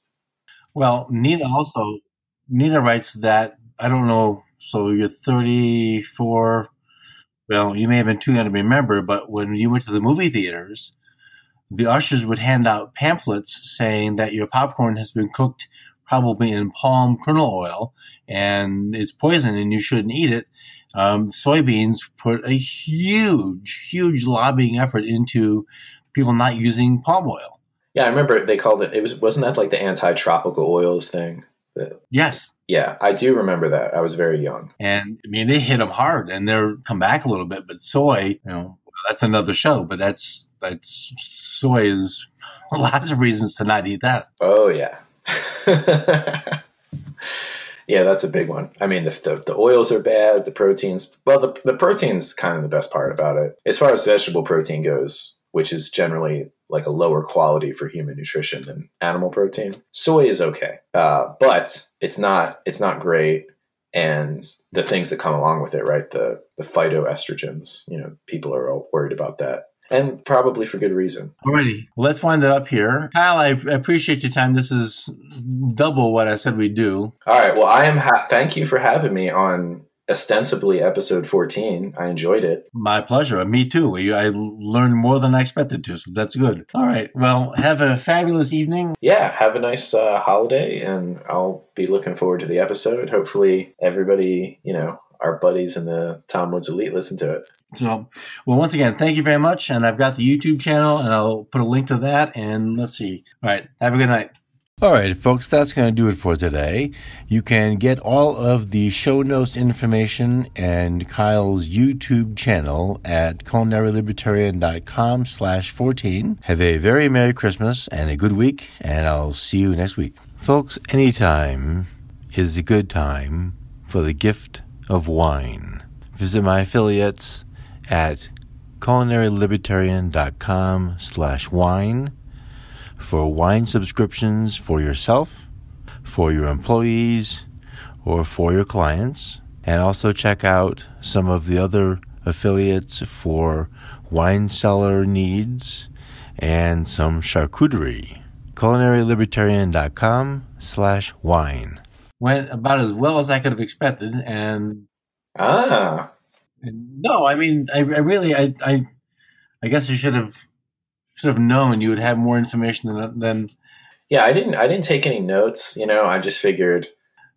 Well, Nina also Nina writes that I don't know. So you're 34. Well, you may have been too young to remember, but when you went to the movie theaters, the ushers would hand out pamphlets saying that your popcorn has been cooked probably in palm kernel oil and it's poison and you shouldn't eat it. Um, soybeans put a huge, huge lobbying effort into people not using palm oil. Yeah, I remember they called it. It was wasn't that like the anti-tropical oils thing? yes. Yeah, I do remember that. I was very young, and I mean they hit them hard, and they're come back a little bit. But soy, you know, that's another show. But that's that's soy is lots of reasons to not eat that. Oh yeah. yeah, that's a big one. I mean, the, the, the, oils are bad, the proteins, well, the, the protein's kind of the best part about it. As far as vegetable protein goes, which is generally like a lower quality for human nutrition than animal protein, soy is okay, uh, but it's not it's not great. And the things that come along with it, right? The the phytoestrogens, you know, people are all worried about that and probably for good reason. Alrighty, well, let's wind it up here. Kyle, I appreciate your time. This is double what I said we'd do. All right. Well, I am. Ha- thank you for having me on ostensibly episode 14. I enjoyed it. My pleasure. Me too. I learned more than I expected to, so that's good. All right. Well, have a fabulous evening. Yeah. Have a nice uh, holiday, and I'll be looking forward to the episode. Hopefully, everybody, you know, our buddies in the Tom Woods Elite listen to it. So, well, once again, thank you very much. And I've got the YouTube channel, and I'll put a link to that. And let's see. All right. Have a good night. All right, folks, that's going to do it for today. You can get all of the show notes information and Kyle's YouTube channel at culinarylibertarian.com slash 14. Have a very Merry Christmas and a good week, and I'll see you next week. Folks, anytime is a good time for the gift of wine. Visit my affiliates at culinarylibertarian.com slash wine for wine subscriptions for yourself, for your employees, or for your clients. And also check out some of the other affiliates for wine cellar needs and some charcuterie. culinarylibertarian.com slash wine. Went about as well as I could have expected and Ah. No, I mean, I, I really, I, I, I guess I should have should have known you would have more information than than. Yeah, I didn't. I didn't take any notes. You know, I just figured.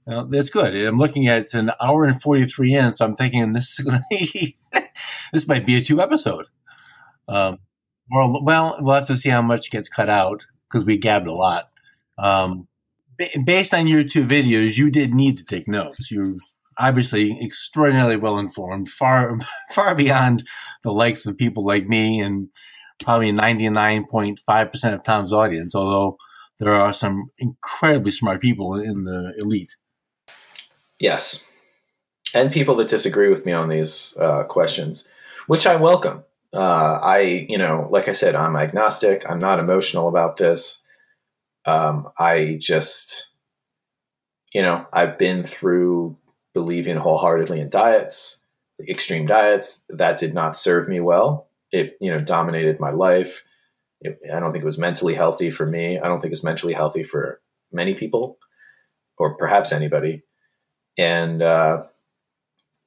Well, that's good. I'm looking at it's an hour and forty three in, so I'm thinking this is going to be this might be a two episode. Um, or well, we'll have to see how much gets cut out because we gabbed a lot. Um, based on your two videos, you did need to take notes. You're obviously extraordinarily well informed, far far beyond the likes of people like me and probably 99.5% of Tom's audience, although there are some incredibly smart people in the elite. Yes. And people that disagree with me on these uh, questions, which I welcome. Uh, I, you know, like I said, I'm agnostic. I'm not emotional about this. Um, I just, you know, I've been through believing wholeheartedly in diets, extreme diets. That did not serve me well. It, you know, dominated my life. It, I don't think it was mentally healthy for me. I don't think it's mentally healthy for many people, or perhaps anybody. And uh,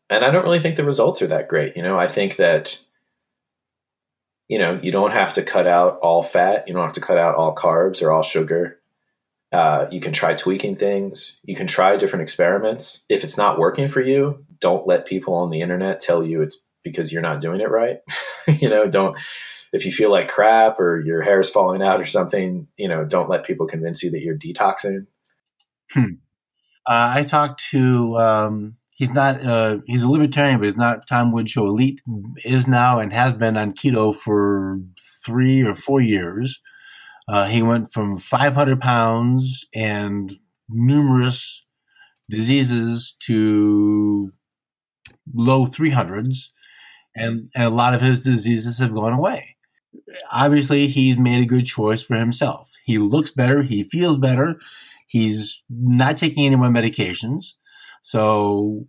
and I don't really think the results are that great. You know, I think that you know you don't have to cut out all fat. You don't have to cut out all carbs or all sugar. Uh, you can try tweaking things. You can try different experiments. If it's not working for you, don't let people on the internet tell you it's because you're not doing it right. you know, don't, if you feel like crap or your hair is falling out or something, you know, don't let people convince you that you're detoxing. Hmm. Uh, I talked to, um, he's not, uh, he's a libertarian, but he's not Tom Woods Show Elite, is now and has been on keto for three or four years. Uh, he went from 500 pounds and numerous diseases to low 300s, and, and a lot of his diseases have gone away. Obviously, he's made a good choice for himself. He looks better, he feels better, he's not taking any more medications. So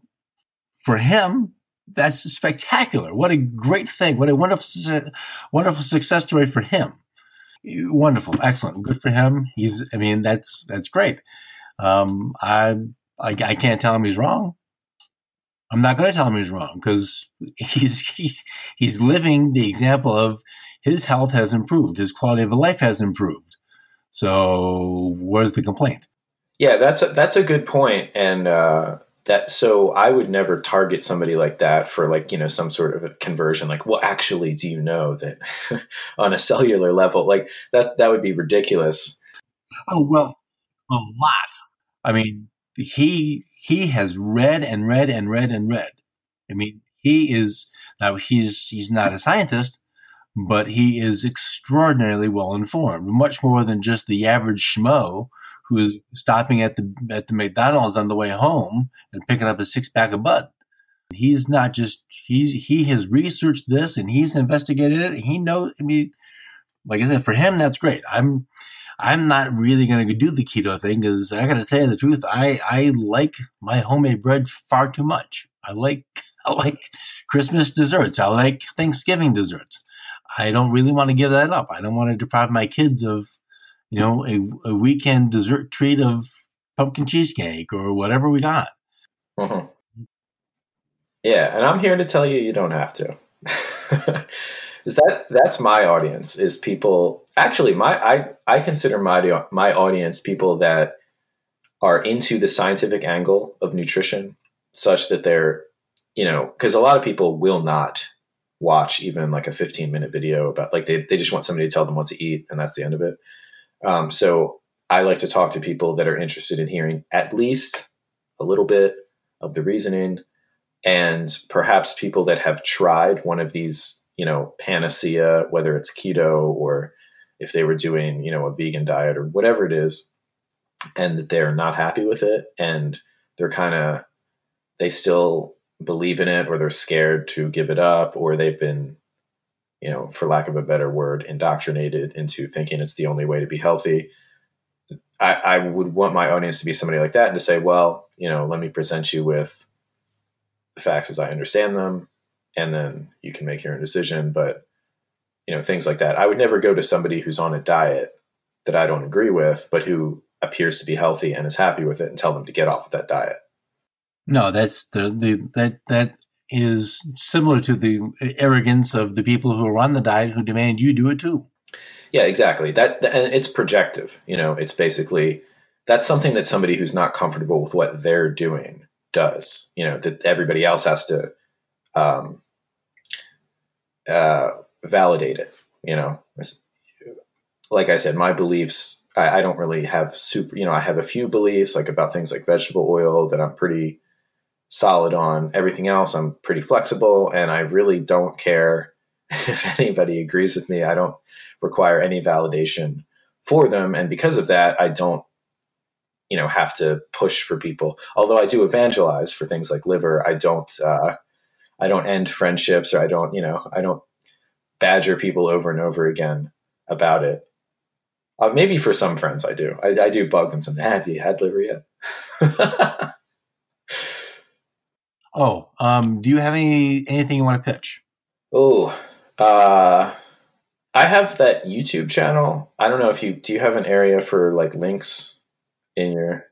for him, that's spectacular. What a great thing. What a wonderful, wonderful success story for him. Wonderful. Excellent. Good for him. He's, I mean, that's, that's great. Um, I, I, I can't tell him he's wrong. I'm not going to tell him he's wrong because he's, he's, he's living the example of his health has improved. His quality of life has improved. So where's the complaint? Yeah, that's a, that's a good. And, uh, that so I would never target somebody like that for like you know some sort of a conversion like well actually do you know that on a cellular level like that that would be ridiculous oh well a lot I mean he he has read and read and read and read I mean he is now he's he's not a scientist but he is extraordinarily well informed much more than just the average schmo who's stopping at the at the McDonald's on the way home and picking up a six pack of Bud. He's not just he's he has researched this and he's investigated it. He knows. I mean, like I said, for him that's great. I'm I'm not really going to do the keto thing because I got to tell you the truth. I I like my homemade bread far too much. I like I like Christmas desserts. I like Thanksgiving desserts. I don't really want to give that up. I don't want to deprive my kids of you know, a, a weekend dessert treat of pumpkin cheesecake or whatever we got. Mm-hmm. Yeah, and I'm here to tell you you don't have to. is that that's my audience is people actually my I I consider my my audience people that are into the scientific angle of nutrition such that they're you know because a lot of people will not watch even like a 15 minute video about like they, they just want somebody to tell them what to eat and that's the end of it. Um, so I like to talk to people that are interested in hearing at least a little bit of the reasoning and perhaps people that have tried one of these, you know, panacea, whether it's keto or if they were doing, you know, a vegan diet or whatever it is, and that they're not happy with it and they're kind of, they still believe in it or they're scared to give it up or they've been you know, for lack of a better word, indoctrinated into thinking it's the only way to be healthy. I, I would want my audience to be somebody like that and to say, well, you know, let me present you with the facts as I understand them, and then you can make your own decision. But, you know, things like that. I would never go to somebody who's on a diet that I don't agree with, but who appears to be healthy and is happy with it and tell them to get off of that diet. No, that's the, the that that is similar to the arrogance of the people who are on the diet who demand you do it too. Yeah, exactly. That and it's projective. You know, it's basically that's something that somebody who's not comfortable with what they're doing does. You know, that everybody else has to um, uh, validate it. You know, like I said, my beliefs. I, I don't really have super. You know, I have a few beliefs like about things like vegetable oil that I'm pretty solid on. Everything else, I'm pretty flexible, and I really don't care if anybody agrees with me. I don't require any validation for them, and because of that, I don't, you know, have to push for people. Although I do evangelize for things like liver, I don't. Uh, I don't end friendships, or I don't, you know, I don't badger people over and over again about it. Uh, maybe for some friends, I do. I, I do bug them. Some, have you had liver yet? Oh, um, do you have any anything you want to pitch? Oh, uh, I have that YouTube channel. I don't know if you do. You have an area for like links in your?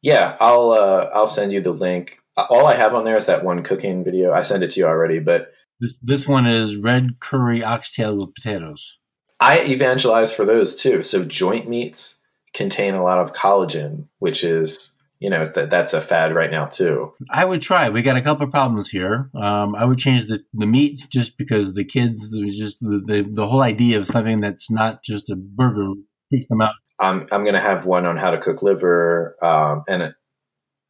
Yeah, I'll uh, I'll send you the link. All I have on there is that one cooking video. I sent it to you already, but this this one is red curry oxtail with potatoes. I evangelize for those too. So joint meats contain a lot of collagen, which is you know that that's a fad right now too. I would try. We got a couple of problems here. Um, I would change the, the meat just because the kids just the, the, the whole idea of something that's not just a burger freaks them out. I'm I'm gonna have one on how to cook liver, um, and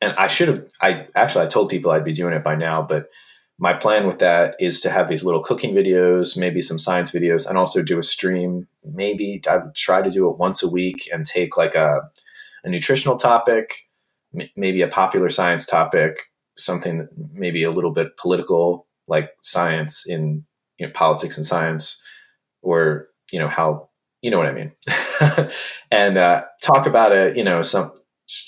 and I should have. I actually I told people I'd be doing it by now, but my plan with that is to have these little cooking videos, maybe some science videos, and also do a stream. Maybe I would try to do it once a week and take like a a nutritional topic maybe a popular science topic, something maybe a little bit political, like science in you know, politics and science, or you know how you know what I mean, and uh, talk about it. You know, some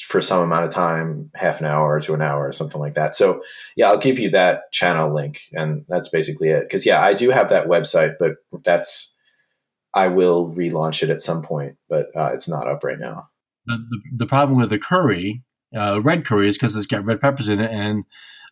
for some amount of time, half an hour to an hour or something like that. So yeah, I'll give you that channel link, and that's basically it. Because yeah, I do have that website, but that's I will relaunch it at some point, but uh, it's not up right now. The, the, the problem with the curry, uh, red curry, is because it's got red peppers in it, and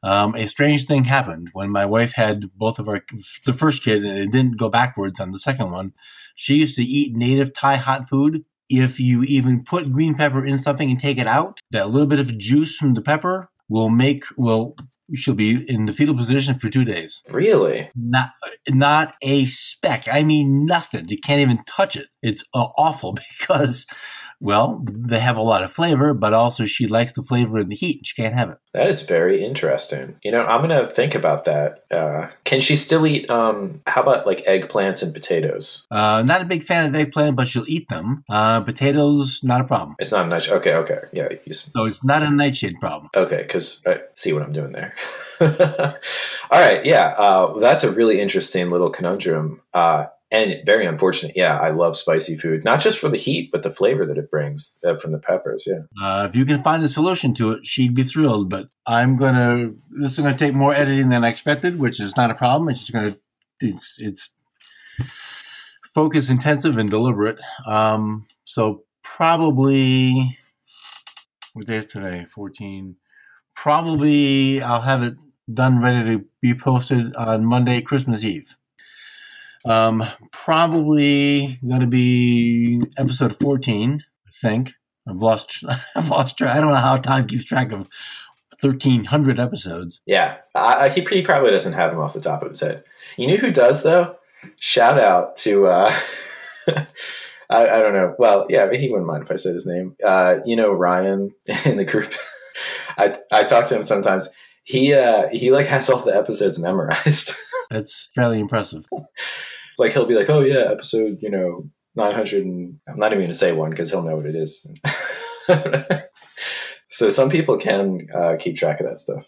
um, a strange thing happened when my wife had both of our the first kid, and it didn't go backwards on the second one. She used to eat native Thai hot food. If you even put green pepper in something and take it out, that little bit of juice from the pepper will make will she'll be in the fetal position for two days. Really? Not not a speck. I mean nothing. You can't even touch it. It's uh, awful because well, they have a lot of flavor, but also she likes the flavor and the heat. She can't have it. That is very interesting. You know, I'm gonna think about that. Uh, can she still eat? Um, how about like eggplants and potatoes? Uh, not a big fan of eggplant, but she'll eat them. Uh, potatoes, not a problem. It's not a night. Okay, okay, yeah. You, So it's not a nightshade problem. okay, because I see what I'm doing there. All right, yeah. Uh, that's a really interesting little conundrum. Uh, and very unfortunate. Yeah, I love spicy food, not just for the heat, but the flavor that it brings uh, from the peppers. Yeah. Uh, if you can find a solution to it, she'd be thrilled. But I'm gonna. This is gonna take more editing than I expected, which is not a problem. It's just gonna. It's it's focus intensive and deliberate. Um, so probably what day is today? Fourteen. Probably I'll have it done, ready to be posted on Monday, Christmas Eve. Um, probably going to be episode 14, I think. I've lost, I've lost track. I don't know how Tom keeps track of 1,300 episodes. Yeah, I, I, he, he probably doesn't have them off the top of his head. You know who does though? Shout out to uh, I, I don't know. Well, yeah, he wouldn't mind if I said his name. Uh, you know Ryan in the group. I I talk to him sometimes. He uh he like has all the episodes memorized. That's fairly impressive. Like he'll be like, "Oh yeah, episode you know 900," and I'm not even to say one because he'll know what it is. so some people can uh, keep track of that stuff.